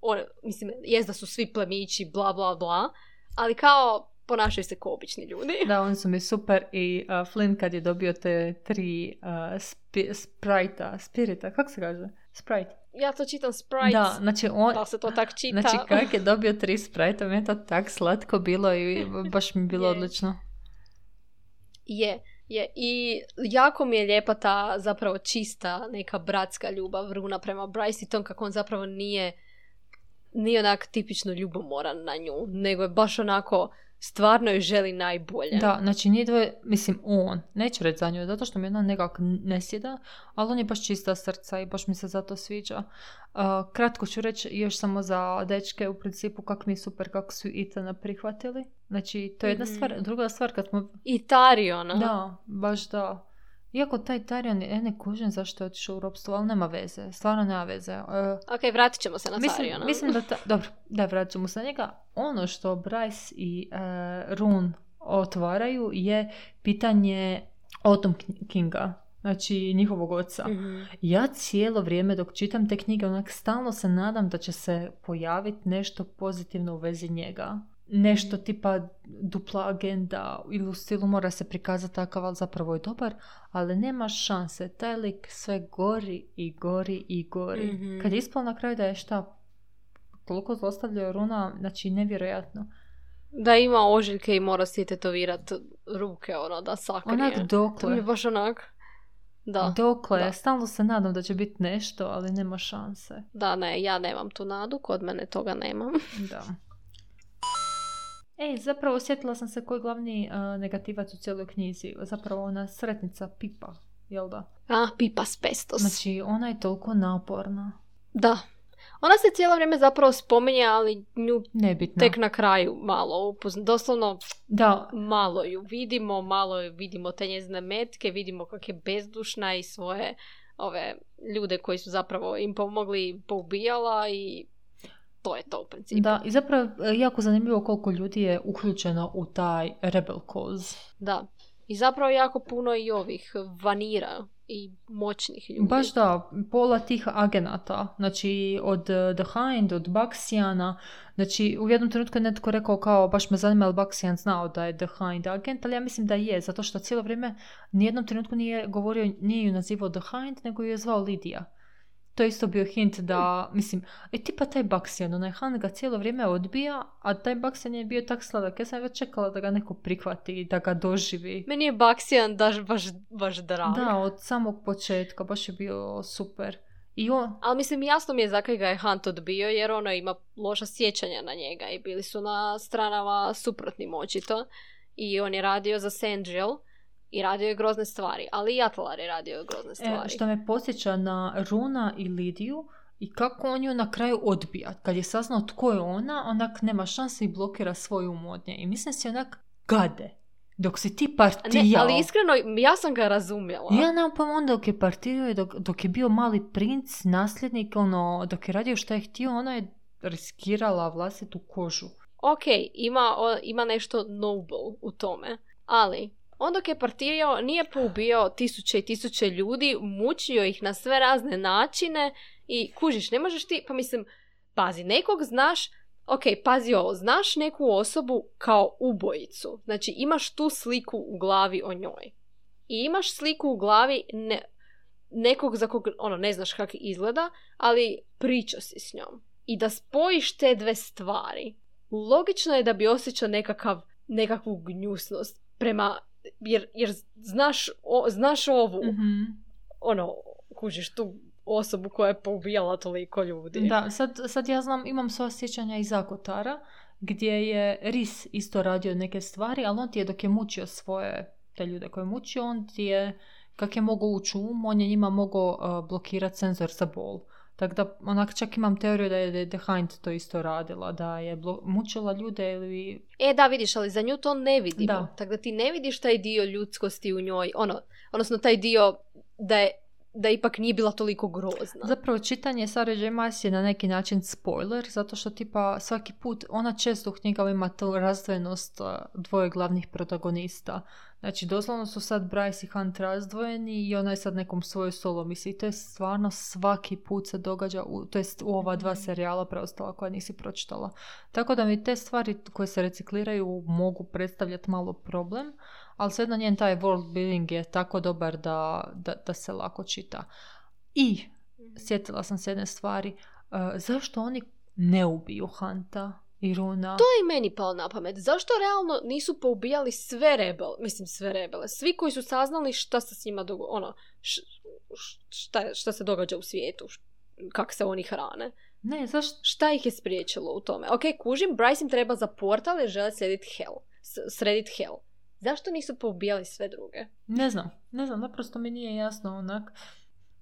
on, mislim, jest da su svi plemići, bla, bla, bla, ali kao ponašaju se kao obični ljudi. Da, oni su mi super i uh, Flynn kad je dobio te tri uh, spi- spirita, kako se kaže? Sprite. Ja to čitam Sprite. Da, znači on, Da se to tak čita? Znači, kak je dobio tri sprite, meni je to tak slatko bilo i baš mi bilo Je. odlično. Je, je. I jako mi je lijepa ta zapravo čista neka bratska ljubav Runa prema Bryce i tom kako on zapravo nije nije onak tipično ljubomoran na nju, nego je baš onako stvarno joj želi najbolje. Da, znači nije dvoje, mislim on, neću reći za nju, zato što mi ona nekak ne sjeda, ali on je baš čista srca i baš mi se zato sviđa. Uh, kratko ću reći još samo za dečke u principu kak mi je super kako su Itana prihvatili. Znači, to je jedna Mhm. stvar. Druga stvar kad smo... I Tariona. Da, baš da. Iako taj Tarion, ja ne kužim zašto je otišao u ropstvo, ali nema veze. Stvarno nema veze. Uh, Ok, vratit ćemo se na Mislim, Tariona. mislim da, ta, dobro, da vratit ćemo se na njega. Ono što Bryce i uh, Rune otvaraju je pitanje Autumn Kinga, znači njihovog oca. Mhm. Ja cijelo vrijeme dok čitam te knjige, onak stalno se nadam da će se pojaviti nešto pozitivno u vezi njega. Nešto tipa dupla agenda ili u stilu mora se prikazati takav, ali zapravo je dobar, ali nema šanse. Taj lik sve gori i gori i gori. Mhm. Kad je ispalo na kraju da je šta toliko zlostavljao Runa, znači nevjerojatno. Da ima ožiljke i mora si tetovirat ruke, ono, da sakrije. Onak To mi dokle, je baš onak... Da, dokle, da. stalno se nadam da će biti nešto, ali nema šanse. da, ne, ja nemam tu nadu, kod mene toga nemam. Da. Ej, zapravo osjetila sam se koji je glavni a, negativac u cijeloj knjizi. Zapravo ona sretnica Pipa, jel da? A, pipa s pestos. Znači, ona je toliko naporna. Da. Ona se cijelo vrijeme zapravo spominje, ali nju Nebitna. tek na kraju malo upozna. Doslovno Da, malo ju vidimo, malo ju vidimo te njezine metke, vidimo kako je bezdušna i svoje ove ljude koji su zapravo im pomogli poubijala i to je to u principu. da, i zapravo e, jako zanimljivo koliko ljudi je uključeno u taj rebel cause. Da. I zapravo jako puno i ovih vanira i moćnih ljudi. Baš da, pola tih agenata, znači od uh, The Hind, od Baxiana, znači u jednom trenutku je netko rekao kao baš me zanima li Baxian znao da je The Hind agent, ali ja mislim da je, zato što cijelo vrijeme nijednom trenutku nije govorio, nije ju nazivao The Hind, nego ju je zvao Lidija. To je isto bio hint da, mislim, e tipa taj Baxian, onaj Han ga cijelo vrijeme odbija, a taj Baxian je bio tak sladak. Ja sam već čekala da ga neko prihvati i da ga doživi. Meni je Baxian daš baš, baš drag. Da, od samog početka, baš je bio super. I on, Ali mislim, jasno mi je zakaj ga je Hunt odbio, jer ono ima loša sjećanja na njega i bili su na stranama suprotnim očito. I on je radio za Sandriel i radio je grozne stvari, ali i Atlar je radio grozne e, stvari. što me posjeća na Runa i Lidiju, i kako on ju na kraju odbija. Kad je saznao tko je ona, onak nema šanse i blokira svoju um od nje. I mislim si onak gade. Dok si ti Ne, partijao. ali iskreno, ja sam ga razumjela. Ja nemam pojma onda dok je partijao dok, dok je bio mali princ, nasljednik, ono, dok je radio šta je htio, ona je riskirala vlastitu kožu. Ok, ima, o- ima nešto noble u tome, ali on dok je partirao nije poubijao tisuće i tisuće ljudi, mučio ih na sve razne načine i kužiš, ne možeš ti, pa mislim, pazi, nekog znaš, ok, pazi ovo, znaš neku osobu kao ubojicu, znači imaš tu sliku u glavi o njoj. I imaš sliku u glavi ne, nekog za kog, ono, ne znaš kako izgleda, ali pričao si s njom. I da spojiš te dve stvari, logično je da bi osjećao nekakav, nekakvu gnjusnost prema, jer, jer znaš, o, znaš ovu, Mhm. ono, kužiš tu osobu koja je poubijala toliko ljudi. Da, sad, sad ja znam, imam sva sjećanja iz Akotara, gdje je Ris isto radio neke stvari, ali on ti je dok je mučio svoje, te ljude koje je mučio, on ti je, kak je mogao ući um, on je njima mogao uh, blokirati senzor za bol. Tako da, onak, čak imam teoriju da je The Hind to isto radila, da je blo- mučila ljude ili... E, da, vidiš, ali za nju to ne vidimo. Tako da ti ne vidiš taj dio ljudskosti u njoj, ono, odnosno taj dio da je da ipak nije bila toliko grozna. Zapravo, čitanje Sare J. Maas je na neki način spoiler, zato što tipa svaki put, ona često u knjigama ima tu razdvojenost dvoje glavnih protagonista. Znači, doslovno su sad Bryce i Hunt razdvojeni i ona je sad nekom svojoj solo misli. To je stvarno svaki put se događa, u, to jest u ova dva serijala preostala koja nisi pročitala. Tako da mi te stvari koje se recikliraju mogu predstavljati malo problem, ali svejedno njen taj world building je tako dobar da, da, da se lako čita. I sjetila sam se jedne stvari. uh, zašto oni ne ubiju Hanta i Runa? To je i meni palo na pamet. Zašto realno nisu poubijali sve rebele, mislim sve rebele, svi koji su saznali šta se s njima dogo- ono, š- šta, šta se događa u svijetu, š- kak se oni hrane. Ne, zašto? Šta ih je spriječilo u tome? Ok, kužim, Bryce im treba za portal jer žele sredit hell. S- sredit hell. Zašto nisu poubijali sve druge? Ne znam, ne znam, naprosto mi nije jasno onak.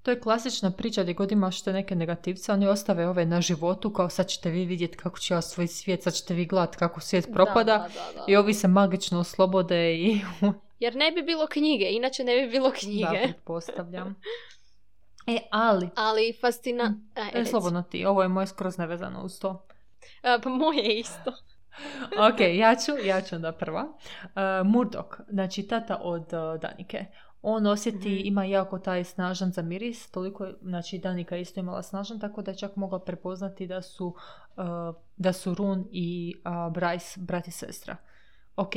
To je klasična priča gdje god imaš te neke negativce, oni ostave ove na životu kao sad ćete vi vidjeti kako će ja svoj svijet, sad ćete vi gledati kako svijet propada Da, da, da, da. i ovi se magično oslobode i Jer ne bi bilo knjige, inače ne bi bilo da, knjige. pretpostavljam. E, ali, Ali fascina... A, e, reci. slobodno ti, ovo je moje skroz nevezano uz to. A, pa moje isto. ok, ja ću, ja ću onda prva. Uh, Murdoch, znači tata od uh, Danike. On osjeti, Mhm. ima jako taj snažan za miris, toliko, je- znači Danika isto imala snažan, tako da je čak mogla prepoznati da su, uh, da su Run i uh, Bryce brat i sestra. Ok,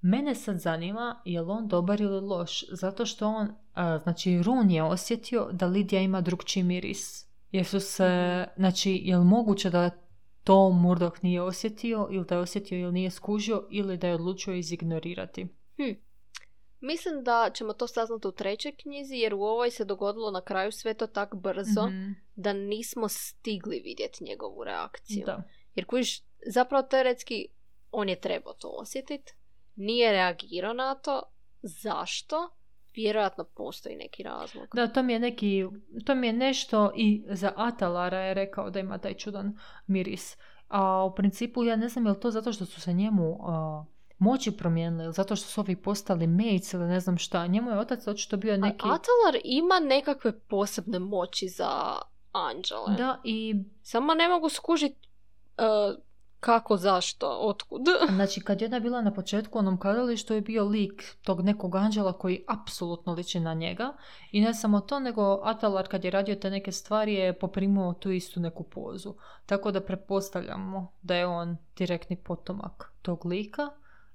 mene sad zanima je li on dobar ili loš, zato što on, uh, znači Run je osjetio da Lidija ima drugčiji miris. Jer su se, znači, je li moguće da to Murdoch nije osjetio ili da je osjetio ili nije skužio ili da je odlučio izignorirati. Mislim da ćemo to saznati u trećoj knjizi, jer u ovoj se dogodilo na kraju sve to tak brzo Mhm, da nismo stigli vidjeti njegovu reakciju. Da. Jer kužiš, zapravo teoretski on je trebao to osjetiti, nije reagirao na to. Zašto? Vjerojatno postoji neki razlog. da, to mi je neki, to mi je nešto i za Atalara je rekao da ima taj čudan miris. A u principu ja ne znam je li to zato što su se njemu a, moći promijenile ili zato što su ovi postali mates ili ne znam šta. Njemu je otac očito bio A neki... Atalar ima nekakve posebne moći za anđele. Da, i Samo ne mogu skužiti Kako, zašto, otkud? Znači, kad je ona bila na početku onom kazalištu je bio lik tog nekog anđela koji apsolutno liči na njega. I ne samo to, nego Atalar kad je radio te neke stvari je poprimao tu istu neku pozu. Tako da pretpostavljamo da je on direktni potomak tog lika.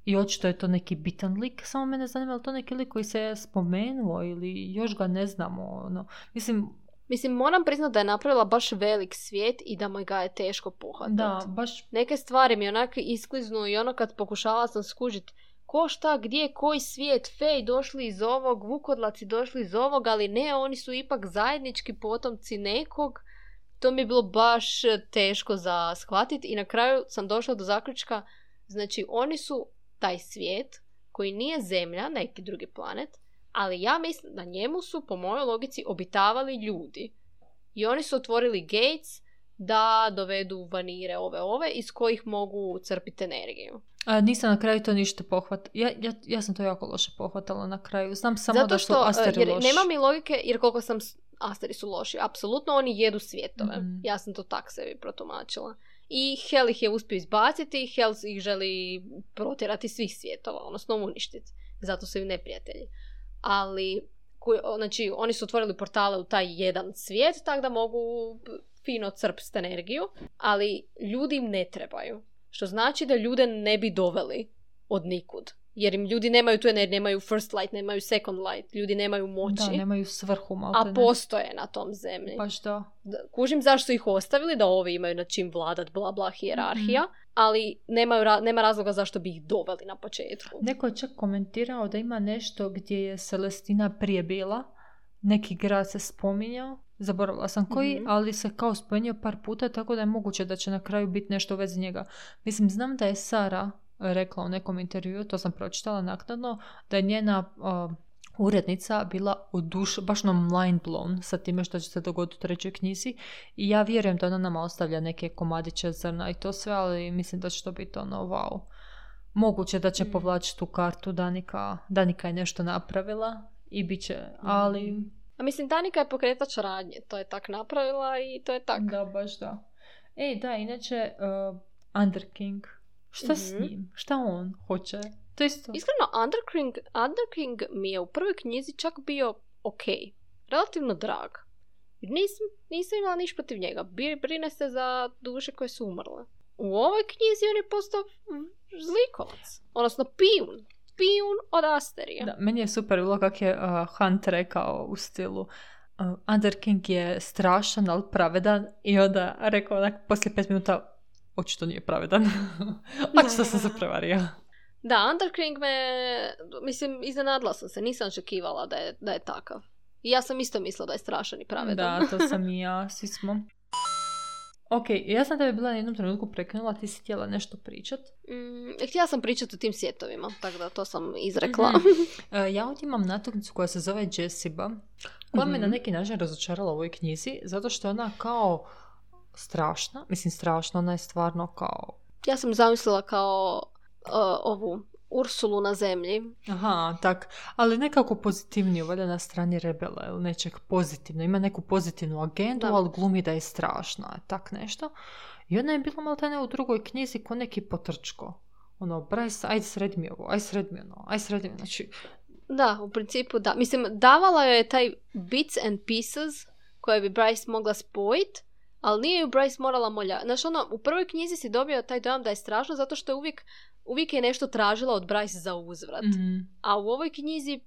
I očito je to neki bitan lik, samo mene zanima je li to neki lik koji se je spomenuo ili još ga ne znamo. Ono. Mislim, Mislim, moram priznati da je napravila baš velik svijet i da mu ga je teško pohvatati. da, baš Neke stvari mi onak iskliznu i ono kad pokušavala sam skužit ko šta, gdje, koji svijet, fej došli iz ovog, vukodlaci došli iz ovog, ali ne, oni su ipak zajednički potomci nekog. To mi je bilo baš teško za shvatiti i na kraju sam došla do zaključka, znači oni su taj svijet koji nije zemlja, neki drugi planet, ali ja mislim da njemu su po mojoj logici obitavali ljudi. I oni su otvorili gates da dovedu vanire ove ove iz kojih mogu crpiti energiju. A, nisam na kraju to ništa pohvat. Ja, ja, ja sam to jako loše pohvatala na kraju. Znam samo Zato da su što, e, Asteri jer loši. nema mi logike, jer koliko sam, Asteri su loši, apsolutno oni jedu svjetove. Mhm. Ja sam to tak sebi protumačila. I Hel ih je uspio izbaciti i Hel ih želi protjerati svih svjetova, odnosno uništiti. Zato su im neprijatelji. Ali, znači, oni su otvorili portale u taj jedan svijet, tako da mogu fino crpsti energiju, ali ljudi im ne trebaju. Što znači da ljude ne bi doveli od nikud. Jer im ljudi nemaju tu energiju, nemaju first light, nemaju second light, ljudi nemaju moći, Da, nemaju svrhu a maltene. postoje na tom zemlji. Da. Da- Kužim zašto ih ostavili, da ovi imaju na čim vladat, bla bla, hijerarhija, Mhm. Ali nemaju ra- nema razloga zašto bi ih doveli na početku. Neko je čak komentirao da ima nešto gdje je Celestina prije bila. Neki grad se spominjao. Zaboravila sam koji, Mhm. ali se kao spomenuo par puta, tako da je moguće da će na kraju biti nešto u vezi njega. Mislim, znam da je Sara rekla u nekom intervju, to sam pročitala naknadno, da je njena uh, urednica bila oduš, baš no mind blown sa time što će se dogoditi u trećoj knjizi i ja vjerujem da ona nama ostavlja neke komadiće zrna i to sve, ali mislim da će to biti ono wow. Moguće da će Mm. povlačiti tu kartu Danika, Danika je nešto napravila i bit će, ali A mislim, Danika je pokretač radnje, to je tak napravila i to je tak. da, baš da. Ej, da, inače uh, Underking, šta s Mhm. njim? Šta on hoće? To isto. Iskreno, Underking, Underking mi je u prvoj knjizi čak bio ok, relativno drag. Nisam, nisam imala niš protiv njega. Brine se za duše koje su umrle. U ovoj knjizi on je postao zlikovac. Odnosno pijun. Pijun od Asterija. Da, meni je super bilo kak je uh, Hunt rekao u stilu uh, Underking je strašan, ali pravedan i onda rekao onak poslije pet minuta očito nije pravedan. očito sam se prevario. Da, Underking me, mislim, iznenadila sam se, nisam očekivala da je, da je takav. I ja sam isto mislila da je strašan i pravedan. Da, to sam i ja, svi smo. Ok, ja sam tebe bila na jednom trenutku prekinula, ti si htjela nešto pričat. Mm, htjela sam pričati o tim svjetovima, tako da to sam izrekla. Mhm. E, ja ovdje imam natuknicu koja se zove Jessiba, koja me na Mhm. neki način razočarala u ovoj knjizi, zato što je ona kao strašna, mislim strašna, ona je stvarno kao Ja sam zamislila kao ovu Ursulu na zemlji. Aha, tak, ali nekako pozitivniju, valjda na strani rebela ili nečeg pozitivno. Ima neku pozitivnu agendu, Da. ali glumi da je strašna, tak nešto. I ona je bila malo ne u drugoj knjizi ko neki potrčko. Ono, Bryce, aj sredi mi ovo, aj sredi mi ono, aj sredi mi, znači, Da, u principu da. Mislim, davala joj je taj bits and pieces koje bi Bryce mogla spojit, ali nije ju Bryce morala molja. Znaš, ono, u prvoj knjizi si dobio taj dojam da je strašno zato što je uvijek, uvijek je nešto tražila od Bryce za uzvrat. mhm, A u ovoj knjizi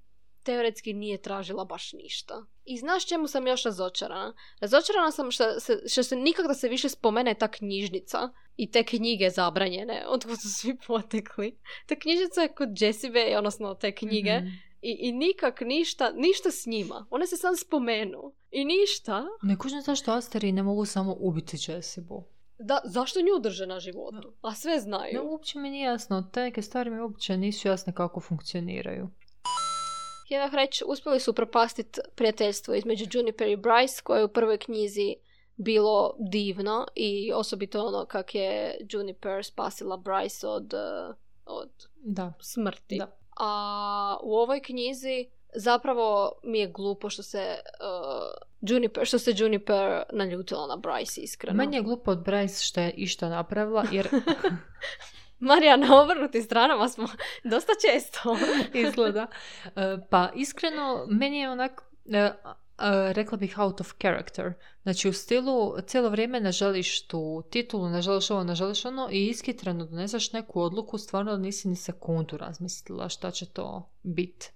teoretski nije tražila baš ništa. I znaš čemu sam još razočarana? Razočarana sam što se, što se nikak da se više spomene ta knjižnica i te knjige zabranjene, od su svi potekli. Ta knjižnica je kod Jessive, odnosno te knjige, mhm. i, i nikak ništa, ništa s njima. One se sam spomenu. I ništa. Ne kužim zašto Asteri ne mogu samo ubiti Jessibu. Da, zašto nju drže na životu? A sve znaju. Ne, uopće mi nije jasno, te neke stvari mi uopće nisu jasne kako funkcioniraju. Htjela reći, uspjeli su propastiti prijateljstvo između Juniper i Bryce, koje je u prvoj knjizi bilo divno i osobito ono kak je Juniper spasila Bryce od, eh, od Da, smrti. da. A u ovoj knjizi zapravo mi je glupo što se uh, Juniper, što se Juniper naljutila na Bryce, iskreno. Meni je glupo od Bryce što je išta napravila, jer Marija, na obrnutim stranama smo dosta često. izgleda. E, Pa iskreno, meni je onak, e, e, rekla bih out of character. Znači u stilu cijelo vrijeme ne želiš tu titulu, ne želiš ovo, ne želiš ono i iskitreno doneseš neku odluku, stvarno nisi ni sekundu razmislila šta će to biti.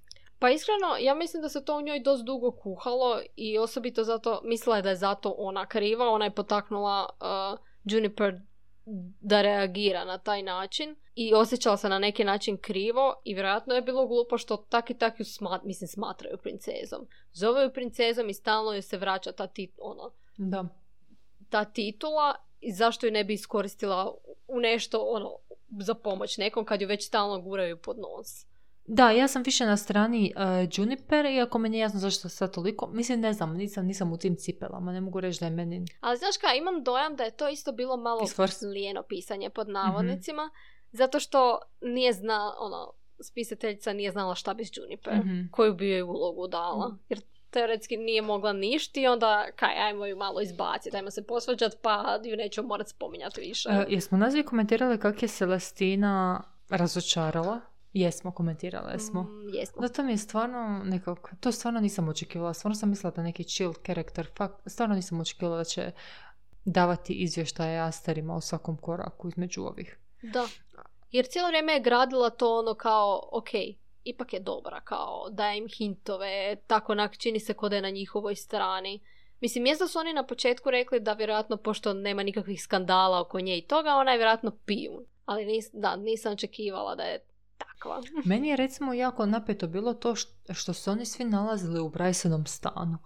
Pa iskreno, ja mislim da se to u njoj dosta dugo kuhalo i osobito zato, mislila je da je zato ona kriva, ona je potaknula uh, Juniper da reagira na taj način i osjećala se na neki način krivo i vjerojatno je bilo glupo što tak i tak ju smat, mislim, smatraju princezom. Zove ju princezom i stalno joj se vraća ta, tit, ono, Da. ta titula i zašto ju ne bi iskoristila u nešto ono, za pomoć nekom kad ju već stalno guraju pod nos. Da, ja sam više na strani uh, Juniper, iako mi nije jasno zašto sad toliko. Mislim, ne znam, nisam, nisam u tim cipelama, ne mogu reći da je meni... Ali znaš kaj, imam dojam da je to isto bilo malo Isfors- lijeno pisanje pod navodnicima, zato što nije zna, ono, spisateljica nije znala šta bi s Juniper, Mhm. koju bi joj ulogu dala. Mhm. Jer teoretski nije mogla ništi i onda kaj, ajmo ju malo izbaciti, ajmo se posvađati pa ju neću morat spominjati više. Uh, jesmo nazvi komentirali kak je Celestina razočarala? Jesmo, komentirali smo. Mm, jesmo. Da, to mi je stvarno nekako, to stvarno nisam očekivala. Stvarno sam mislila da neki chill karakter. Stvarno nisam očekivala da će davati izvještaje Asterima u svakom koraku između ovih. Da. Jer cijelo vrijeme je gradila to ono kao, ok, ipak je dobra, kao daje im hintove, tako onak čini se kod je na njihovoj strani. Mislim, mjesto su oni na početku rekli da vjerojatno, pošto nema nikakvih skandala oko nje i toga, ona je vjerojatno pijun. Ali nis, da, nisam očekivala da je takva. Meni je recimo jako napeto bilo to što su oni svi nalazili u Brysonom stanu.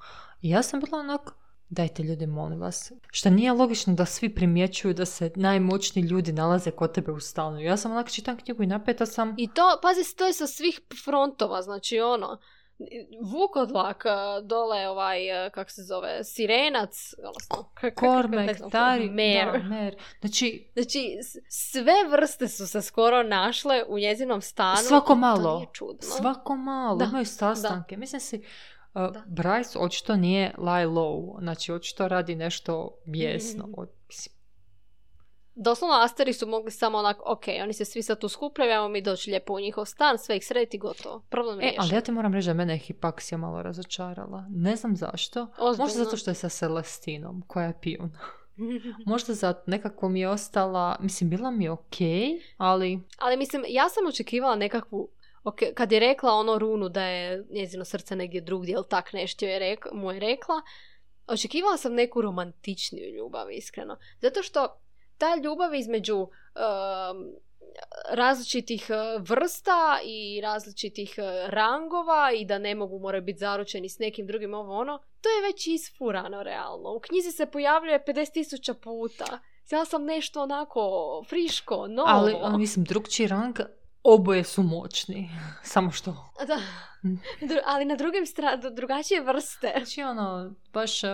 I ja sam bila onako, dajte ljudi molim vas. Što nije logično da svi primjećuju da se najmoćniji ljudi nalaze kod tebe u stanu. Ja sam onako čitam knjigu i napeta sam. I to, pazi, to je sa svih frontova, znači ono, Vukodlak, eh, dole ovaj, eh, kak se zove, Sirenac, odnosno, Kormek, znam, Dari, Mer. da, Mer. Znači, Znači, sve vrste su se skoro našle u njezinom stanu. Svako i To malo. nije čudno. Svako malo, Da, imaju sastanke. Mislim si, uh, Da. Bryce očito nije lie low, znači očito radi nešto bijesno. Mhm. Doslovno Asteri su mogli samo onak, ok, oni se svi sad tu skupljaju, ajmo mi doći lijepo u njihov stan, sve ih srediti, gotovo. Problem E, riješen. ali ja ti moram reći da je mene hipaksija malo razočarala. Ne znam zašto. Ozbiljno. Možda zato što je sa Celestinom, koja je pijun. Možda zato nekako mi je ostala, mislim, bila mi je okej, ali... Ali mislim, ja sam očekivala nekakvu Ok, kad je rekla ono runu da je njezino srce negdje drugdje ili tak nešto je rek, mu je rekla, očekivala sam neku romantičniju ljubav, iskreno. Zato što ta ljubav između um, različitih uh, vrsta i različitih uh, rangova i da ne mogu moraju biti zaručeni s nekim drugim ovo ono, to je već isfurano realno. U knjizi se pojavljuje 50.000 puta. Htjela sam nešto onako friško, novo. Ali, ali mislim, drugčiji rang, oboje su moćni. Samo što... Da. Ali na drugim stra- drugačije vrste. Znači ono, baš uh,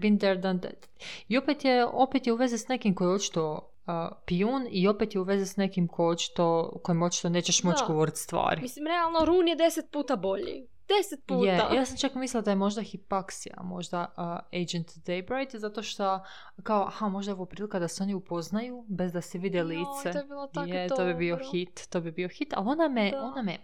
been there, done that. I opet je, opet je u vezi s nekim koji je očito uh, pijun i opet je u vezi s nekim koji očito, kojem očito nećeš moći govoriti stvari. Mislim, realno, Run je deset puta bolji. Deset puta. Je, ja sam čak mislila da je možda hipaksija, možda uh, Agent Daybright, zato što kao, aha, možda je ovo prilika da se oni upoznaju bez da se vide lice. to je bilo tako je, to bi bio hit, to bi bio hit, ali ona me, Da. ona me,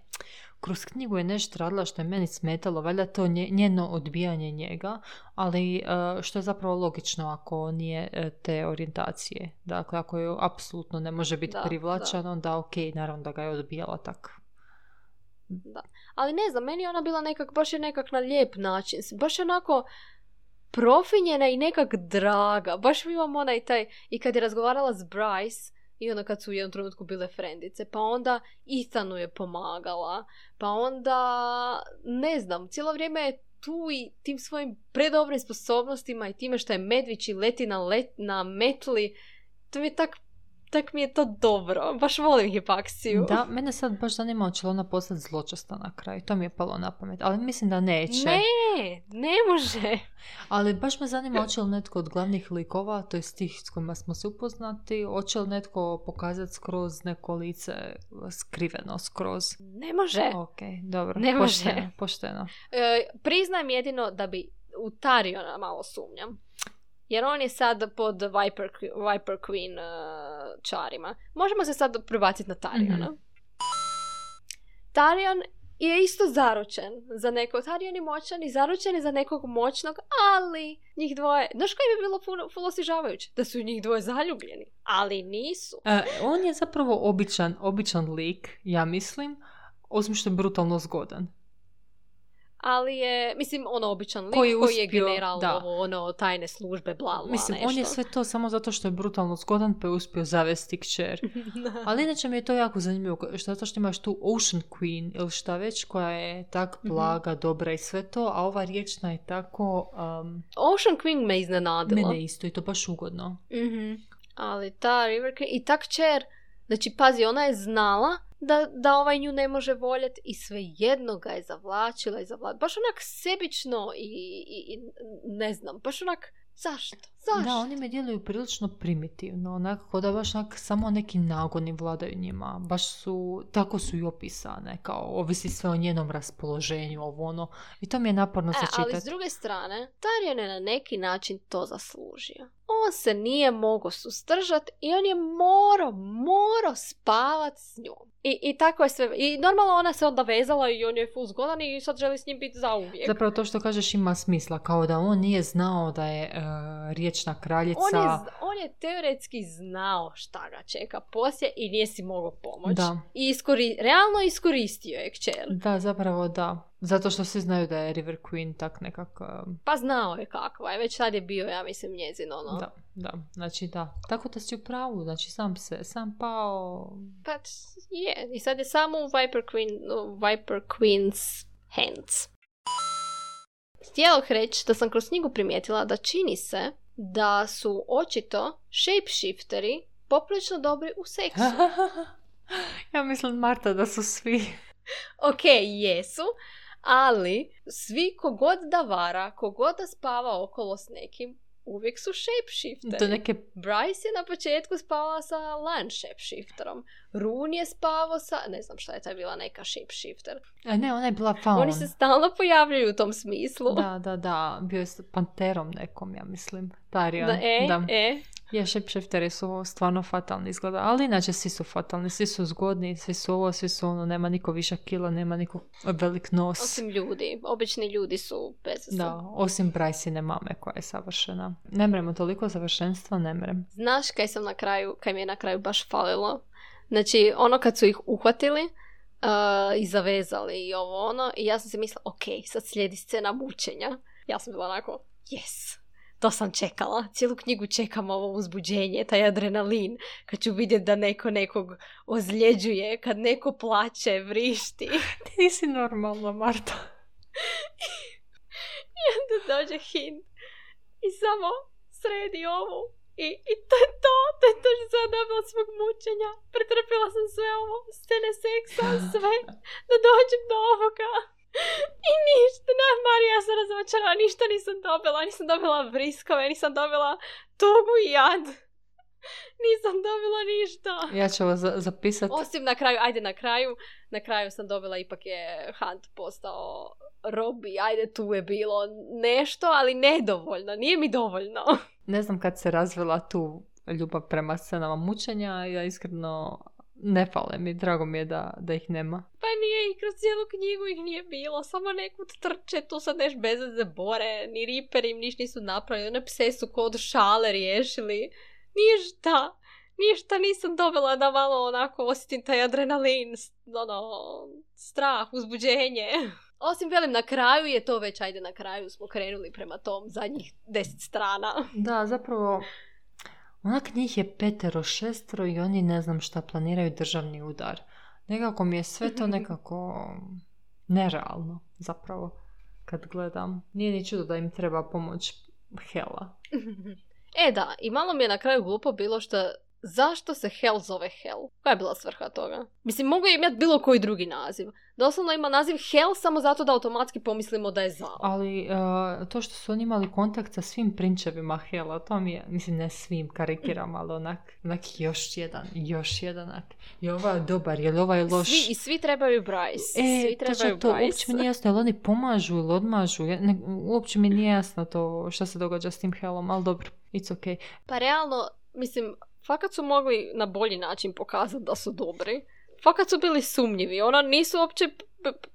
kroz knjigu je nešto radila što je meni smetalo, valjda to nje- njeno odbijanje njega, ali što je zapravo logično ako nije uh, te orijentacije. Dakle, ako je apsolutno ne može biti Da, privlačan, onda ok, naravno da ga je odbijala tak. Ali ne znam, meni je ona bila nekak, baš je nekak na lijep način. Baš onako profinjena i nekak draga. Baš mi imam onaj taj... I kad je razgovarala s Bryce, i onda kad su u jednom trenutku bile frendice, pa onda Ethanu je pomagala, pa onda, ne znam, cijelo vrijeme je tu i tim svojim predobrim sposobnostima i time što je medvić leti na, let, na metli, to mi je tak, tak mi je to dobro. Baš volim hipaksiju. Da, mene sad baš zanima hoće li ona postati zločesta na kraju. To mi je palo na pamet, ali mislim da neće. Ne, ne može. Ali baš me zanima hoće li netko od glavnih likova, to je tih s kojima smo se upoznati, hoće li netko pokazati skroz neko lice skriveno skroz. Ne može. Ok, dobro. Ne može. Pošteno, pošteno. E, priznajem jedino da bi u Tariona malo sumnjam. Jer on je sad pod Viper, Viper Queen uh, čarima. Možemo se sad prebaciti na Tariona. Mhm. Tarion je isto zaručen za nekog. Tarion je moćan i zaručen je za nekog moćnog, ali njih dvoje... Znaš kaj bi bilo puno, puno osježavajuće? Da su njih dvoje zaljubljeni. Ali nisu. E, on je zapravo običan, običan lik, ja mislim, osim što je brutalno zgodan. Ali je, mislim, ono običan lik Koji koji, je je uspio, general da. ovo, ono, tajne službe, bla, bla, Mislim, on je nešto. sve to samo zato što je brutalno zgodan pa je uspio zavesti kćer. Ali inače mi je to jako zanimljivo, što zato što imaš tu Ocean Queen ili šta već, koja je tak Mhm. blaga, dobra i sve to, a ova riječna je tako... Um, Ocean Queen me iznenadila. mene isto i to baš ugodno. Mhm. Ali ta River Queen, i ta kćer, znači pazi, ona je znala da, da ovaj nju ne može voljeti i svejedno ga je zavlačila i zavlačila. Baš onak sebično i, i, i ne znam, baš onak, zašto? Zašto? Da, oni me djeluju prilično primitivno, onako da baš onak samo neki nagoni vladaju njima. Baš su, tako su i opisane, kao ovisi sve o njenom raspoloženju, ovo ono. I to mi je naporno E, se ali s druge strane, Tarion je na neki način to zaslužio. On se nije mogao sustržat i on je morao, morao spavat s njom. I, I tako je sve. I normalno ona se onda vezala i on je full zgodan i sad želi s njim biti zauvijek. Zapravo to što kažeš ima smisla, kao da on nije znao da je e, riječna kraljica... On je, on je teoretski znao šta ga čeka poslije i nije si mogao pomoći. Da. I iskori, realno iskoristio je kćer. Da, zapravo da. Zato što svi znaju da je River Queen tak nekako... Pa znao je kakva je. Već sad je bio, ja mislim, njezin ono. Da, da. Znači da. Tako da si u pravu. Znači sam se, sam pao... Pa je. I sad je samo u Viper, Queen, u Viper Queen's hands. Htjela reći da sam kroz knjigu primijetila da čini se da su očito shapeshifteri poprilično dobri u seksu. ja mislim, Marta, da su svi... ok, jesu, ali svi kogod da vara, kogod da spava okolo s nekim, uvijek su shapeshifteri. Do neke... Bryce je na početku spala sa Lan shapeshifterom. Rune je spavao sa... Ne znam šta je taj bila neka shapeshifter. A ne, ona je bila faun. Oni se stalno pojavljaju u tom smislu. Da, da, da. Bio je s panterom nekom, ja mislim. Tarion. Da, e, da. e. Je, shapeshifteri su stvarno fatalni izgleda, ali inače svi su fatalni, svi su zgodni, svi su ovo, svi su ono, nema niko viša kila, nema niko velik nos. Osim ljudi. Obični ljudi su bez. Da, osim Bryceine mame koja je savršena. Ne mremo toliko savršenstva, ne mrem. Znaš kaj sam na kraju, kaj mi je na kraju baš falilo? Znači, ono kad su ih uhvatili uh, i zavezali i ovo ono, i ja sam se mislila, ok, sad slijedi scena mučenja. Ja sam bila onako, yes, to sam čekala. Cijelu knjigu čekam ovo uzbuđenje, taj adrenalin. Kad ću vidjeti da neko nekog ozljeđuje, kad neko plaće, vrišti. Ti nisi normalna, Marta. I onda dođe Hind i samo sredi ovu. I, I to je to, to je to što sam dobila svog mučenja. Pretrpila sam sve ovo, scene seksa, sve, da dođem do ovoga. I ništa, na Marija sam razočarala, ništa nisam dobila, nisam dobila vriskove, nisam dobila tugu i jad. Nisam dobila ništa. Ja ću ovo za- zapisati. Osim na kraju, ajde na kraju, na kraju sam dobila, ipak je Hunt postao Robi, ajde tu je bilo nešto, ali nedovoljno, nije mi dovoljno. Ne znam kad se razvila tu ljubav prema scenama mučenja, ja iskreno ne fale mi, drago mi je da, da ih nema. Pa nije i kroz cijelu knjigu ih nije bilo, samo nekud trče, tu sad neš bez veze bore, ni Reaper im niš nisu napravili, one pse su kod šale riješili, ništa. Ništa nisam dobila da malo onako osjetim taj adrenalin, ono, strah, uzbuđenje. Osim velim, na kraju je to već, ajde na kraju smo krenuli prema tom zadnjih deset strana. Da, zapravo, onak njih je petero, šestero i oni ne znam šta planiraju državni udar. Nekako mi je sve to nekako nerealno, zapravo, kad gledam. Nije ni čudo da im treba pomoć Hela. E da, i malo mi je na kraju glupo bilo što zašto se Hell zove Hell? Koja je bila svrha toga? Mislim, mogu je imati bilo koji drugi naziv. Doslovno ima naziv Hell samo zato da automatski pomislimo da je zao. Ali uh, to što su oni imali kontakt sa svim prinčevima Hela, to mi je, mislim ne svim karikiram, ali onak, onak još jedan, još jedan, onak. Je ovaj dobar, je li ovaj loš? Svi, I svi trebaju Bryce. E, svi trebaju to, Bryce. uopće mi nije jasno, jel oni pomažu ili odmažu, ja, ne, uopće mi nije jasno to šta se događa s tim Helom, ali dobro, it's okay. Pa realno, mislim, fakat su mogli na bolji način pokazati da su dobri. Fakat su bili sumnjivi. Ona nisu uopće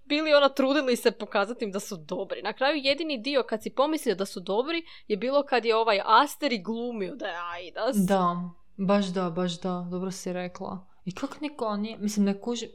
bili ona trudili se pokazati im da su dobri. Na kraju jedini dio kad si pomislio da su dobri je bilo kad je ovaj Asteri glumio da je Aidas. Da, baš da, baš da, dobro si rekla. I kako niko nije, mislim ne kuži,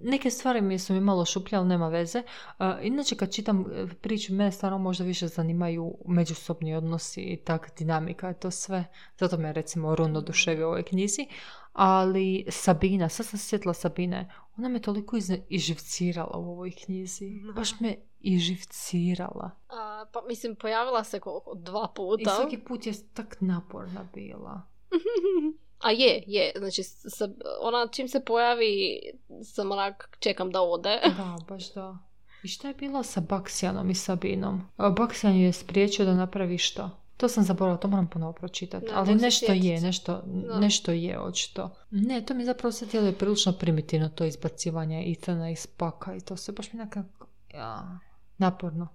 neke stvari mi su mi malo šuplje, ali nema veze. A, inače kad čitam e, priču, mene stvarno možda više zanimaju međusobni odnosi i tak dinamika i to sve. Zato me recimo Run oduševio u ovoj knjizi. Ali Sabina, sad sam sjetila Sabine, ona me toliko iz, iživcirala u ovoj knjizi. Baš me iživcirala. A, pa mislim, pojavila se koliko? Dva puta. I svaki put je tak naporna bila. A je, je. Znači, sa, ona čim se pojavi, sam onak čekam da ode. Da, baš da. I šta je bilo sa Baksijanom i Sabinom? Baksijan je spriječio da napravi što? To sam zaboravila, to moram ponovo pročitati. Ali se nešto sjetiti. je, nešto, Da. nešto je očito. Ne, to mi zapravo sve tijelo je prilično primitivno, to izbacivanje Ethana iz paka i to se baš mi nekako... Ja, naporno.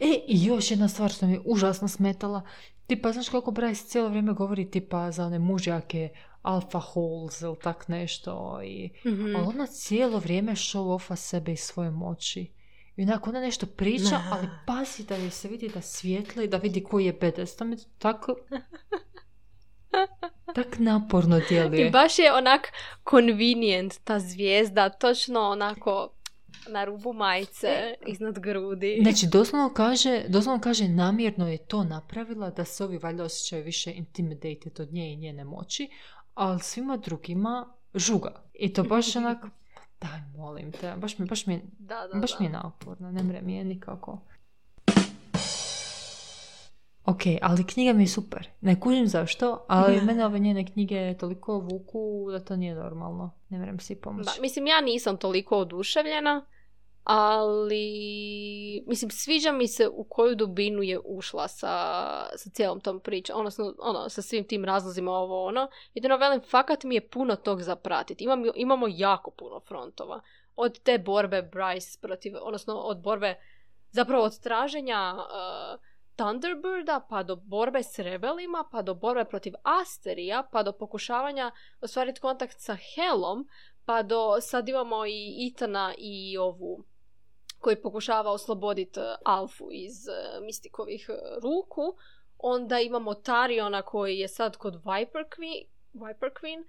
E, i još jedna stvar što mi je užasno smetala. Tipa, znaš koliko Bryce cijelo vrijeme govori tipa za one mužjake, alpha holes ili tak nešto i... Mhm. Ali ona cijelo vrijeme show offa sebe i svoje moći. I onako ona nešto priča, ali pazi da joj se vidi da svijetli, da vidi koji je bedes. To mi tako... tak naporno djeluje. I baš je onak convenient ta zvijezda, točno onako na rubu majice, iznad grudi. Znači, doslovno kaže, doslovno kaže namjerno je to napravila da se ovi valjda osjećaju više intimidated od nje i njene moći, ali svima drugima žuga. I to baš onak, daj molim te, baš mi, baš mi, Da, da, baš da. mi je naporno, ne mre mi je nikako. Ok, ali knjiga mi je super. Ne kužim zašto, ali mene ove njene knjige toliko vuku da to nije normalno. Ne mrem si pomoći. Da, mislim, ja nisam toliko oduševljena, ali mislim, sviđa mi se u koju dubinu je ušla sa, sa cijelom tom pričom, odnosno ono, sa svim tim razlozima ovo ono. Jedino velim, fakat mi je puno tog za pratiti. Imam, imamo jako puno frontova. Od te borbe Bryce protiv, odnosno od borbe, zapravo od traženja uh, Thunderbirda, pa do borbe s rebelima, pa do borbe protiv Asterija, pa do pokušavanja ostvariti kontakt sa Helom, pa do sad imamo i Itana i ovu koji pokušava osloboditi Alfu iz uh, Mistikovih uh, ruku. Onda imamo Tariona koji je sad kod Viper Queen, Viper Queen.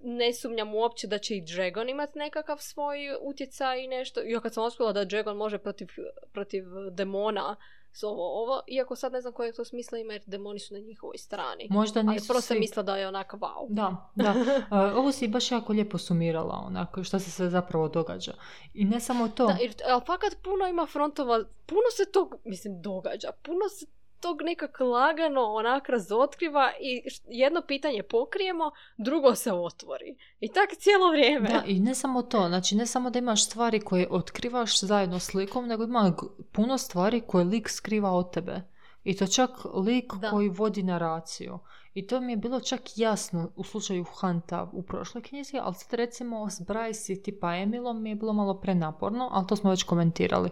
Ne sumnjam uopće da će i Dragon imati nekakav svoj utjecaj i nešto. Ja kad sam otkrile da Dragon može protiv, protiv demona s ovo, ovo, iako sad ne znam kojeg to smisla ima jer demoni su na njihovoj strani. Možda Ali nisu prvo sam svi- mislila da je onak wow. Da, da. Uh, ovo si baš jako lijepo sumirala, onako, šta se sve zapravo događa. I ne samo to. Da, jer, ali fakat puno ima frontova, puno se tog, mislim, događa, puno se tog nekak lagano onak razotkriva i jedno pitanje pokrijemo, drugo se otvori. I tak cijelo vrijeme. Da, i ne samo to, znači ne samo da imaš stvari koje otkrivaš zajedno s likom, nego ima puno stvari koje lik skriva od tebe. I to čak lik Da. koji vodi naraciju. I to mi je bilo čak jasno u slučaju Hunta u prošloj knjizi, ali sad recimo s Bryce i tipa Emilom mi je bilo malo prenaporno, ali to smo već komentirali.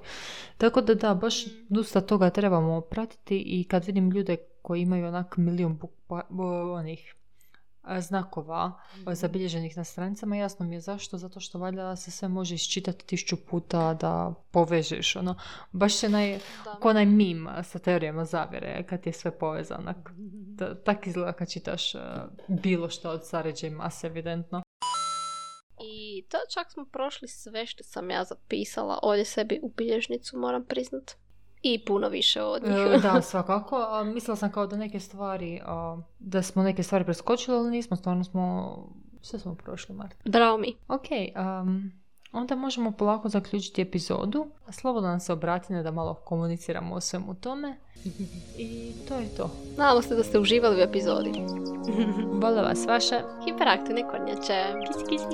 Tako da da, baš dosta toga trebamo pratiti i kad vidim ljude koji imaju onak milijun bo- onih znakova a, zabilježenih na stranicama, jasno mi je zašto, zato što valjda se sve može iščitati tisuću puta da povežeš, ono, baš je naj, ko onaj mim sa teorijama zavjere, kad je sve povezano. Da, tak izgleda kad čitaš a, bilo što od Sare J. Maas, evidentno. I to čak smo prošli sve što sam ja zapisala ovdje sebi u bilježnicu, moram priznat. I puno više od njih. E, da, svakako. A, mislila sam kao da neke stvari, a, da smo neke stvari preskočili, ali nismo, stvarno smo, sve smo prošli, Marta. Bravo mi. Ok, um, onda možemo polako zaključiti epizodu. Slobodno nam se obratite da malo komuniciramo o svemu tome. I to je to. Nadamo se da ste uživali u epizodi. Vole vas vaše Hiperaktivne kornjače. Kisi, kisi.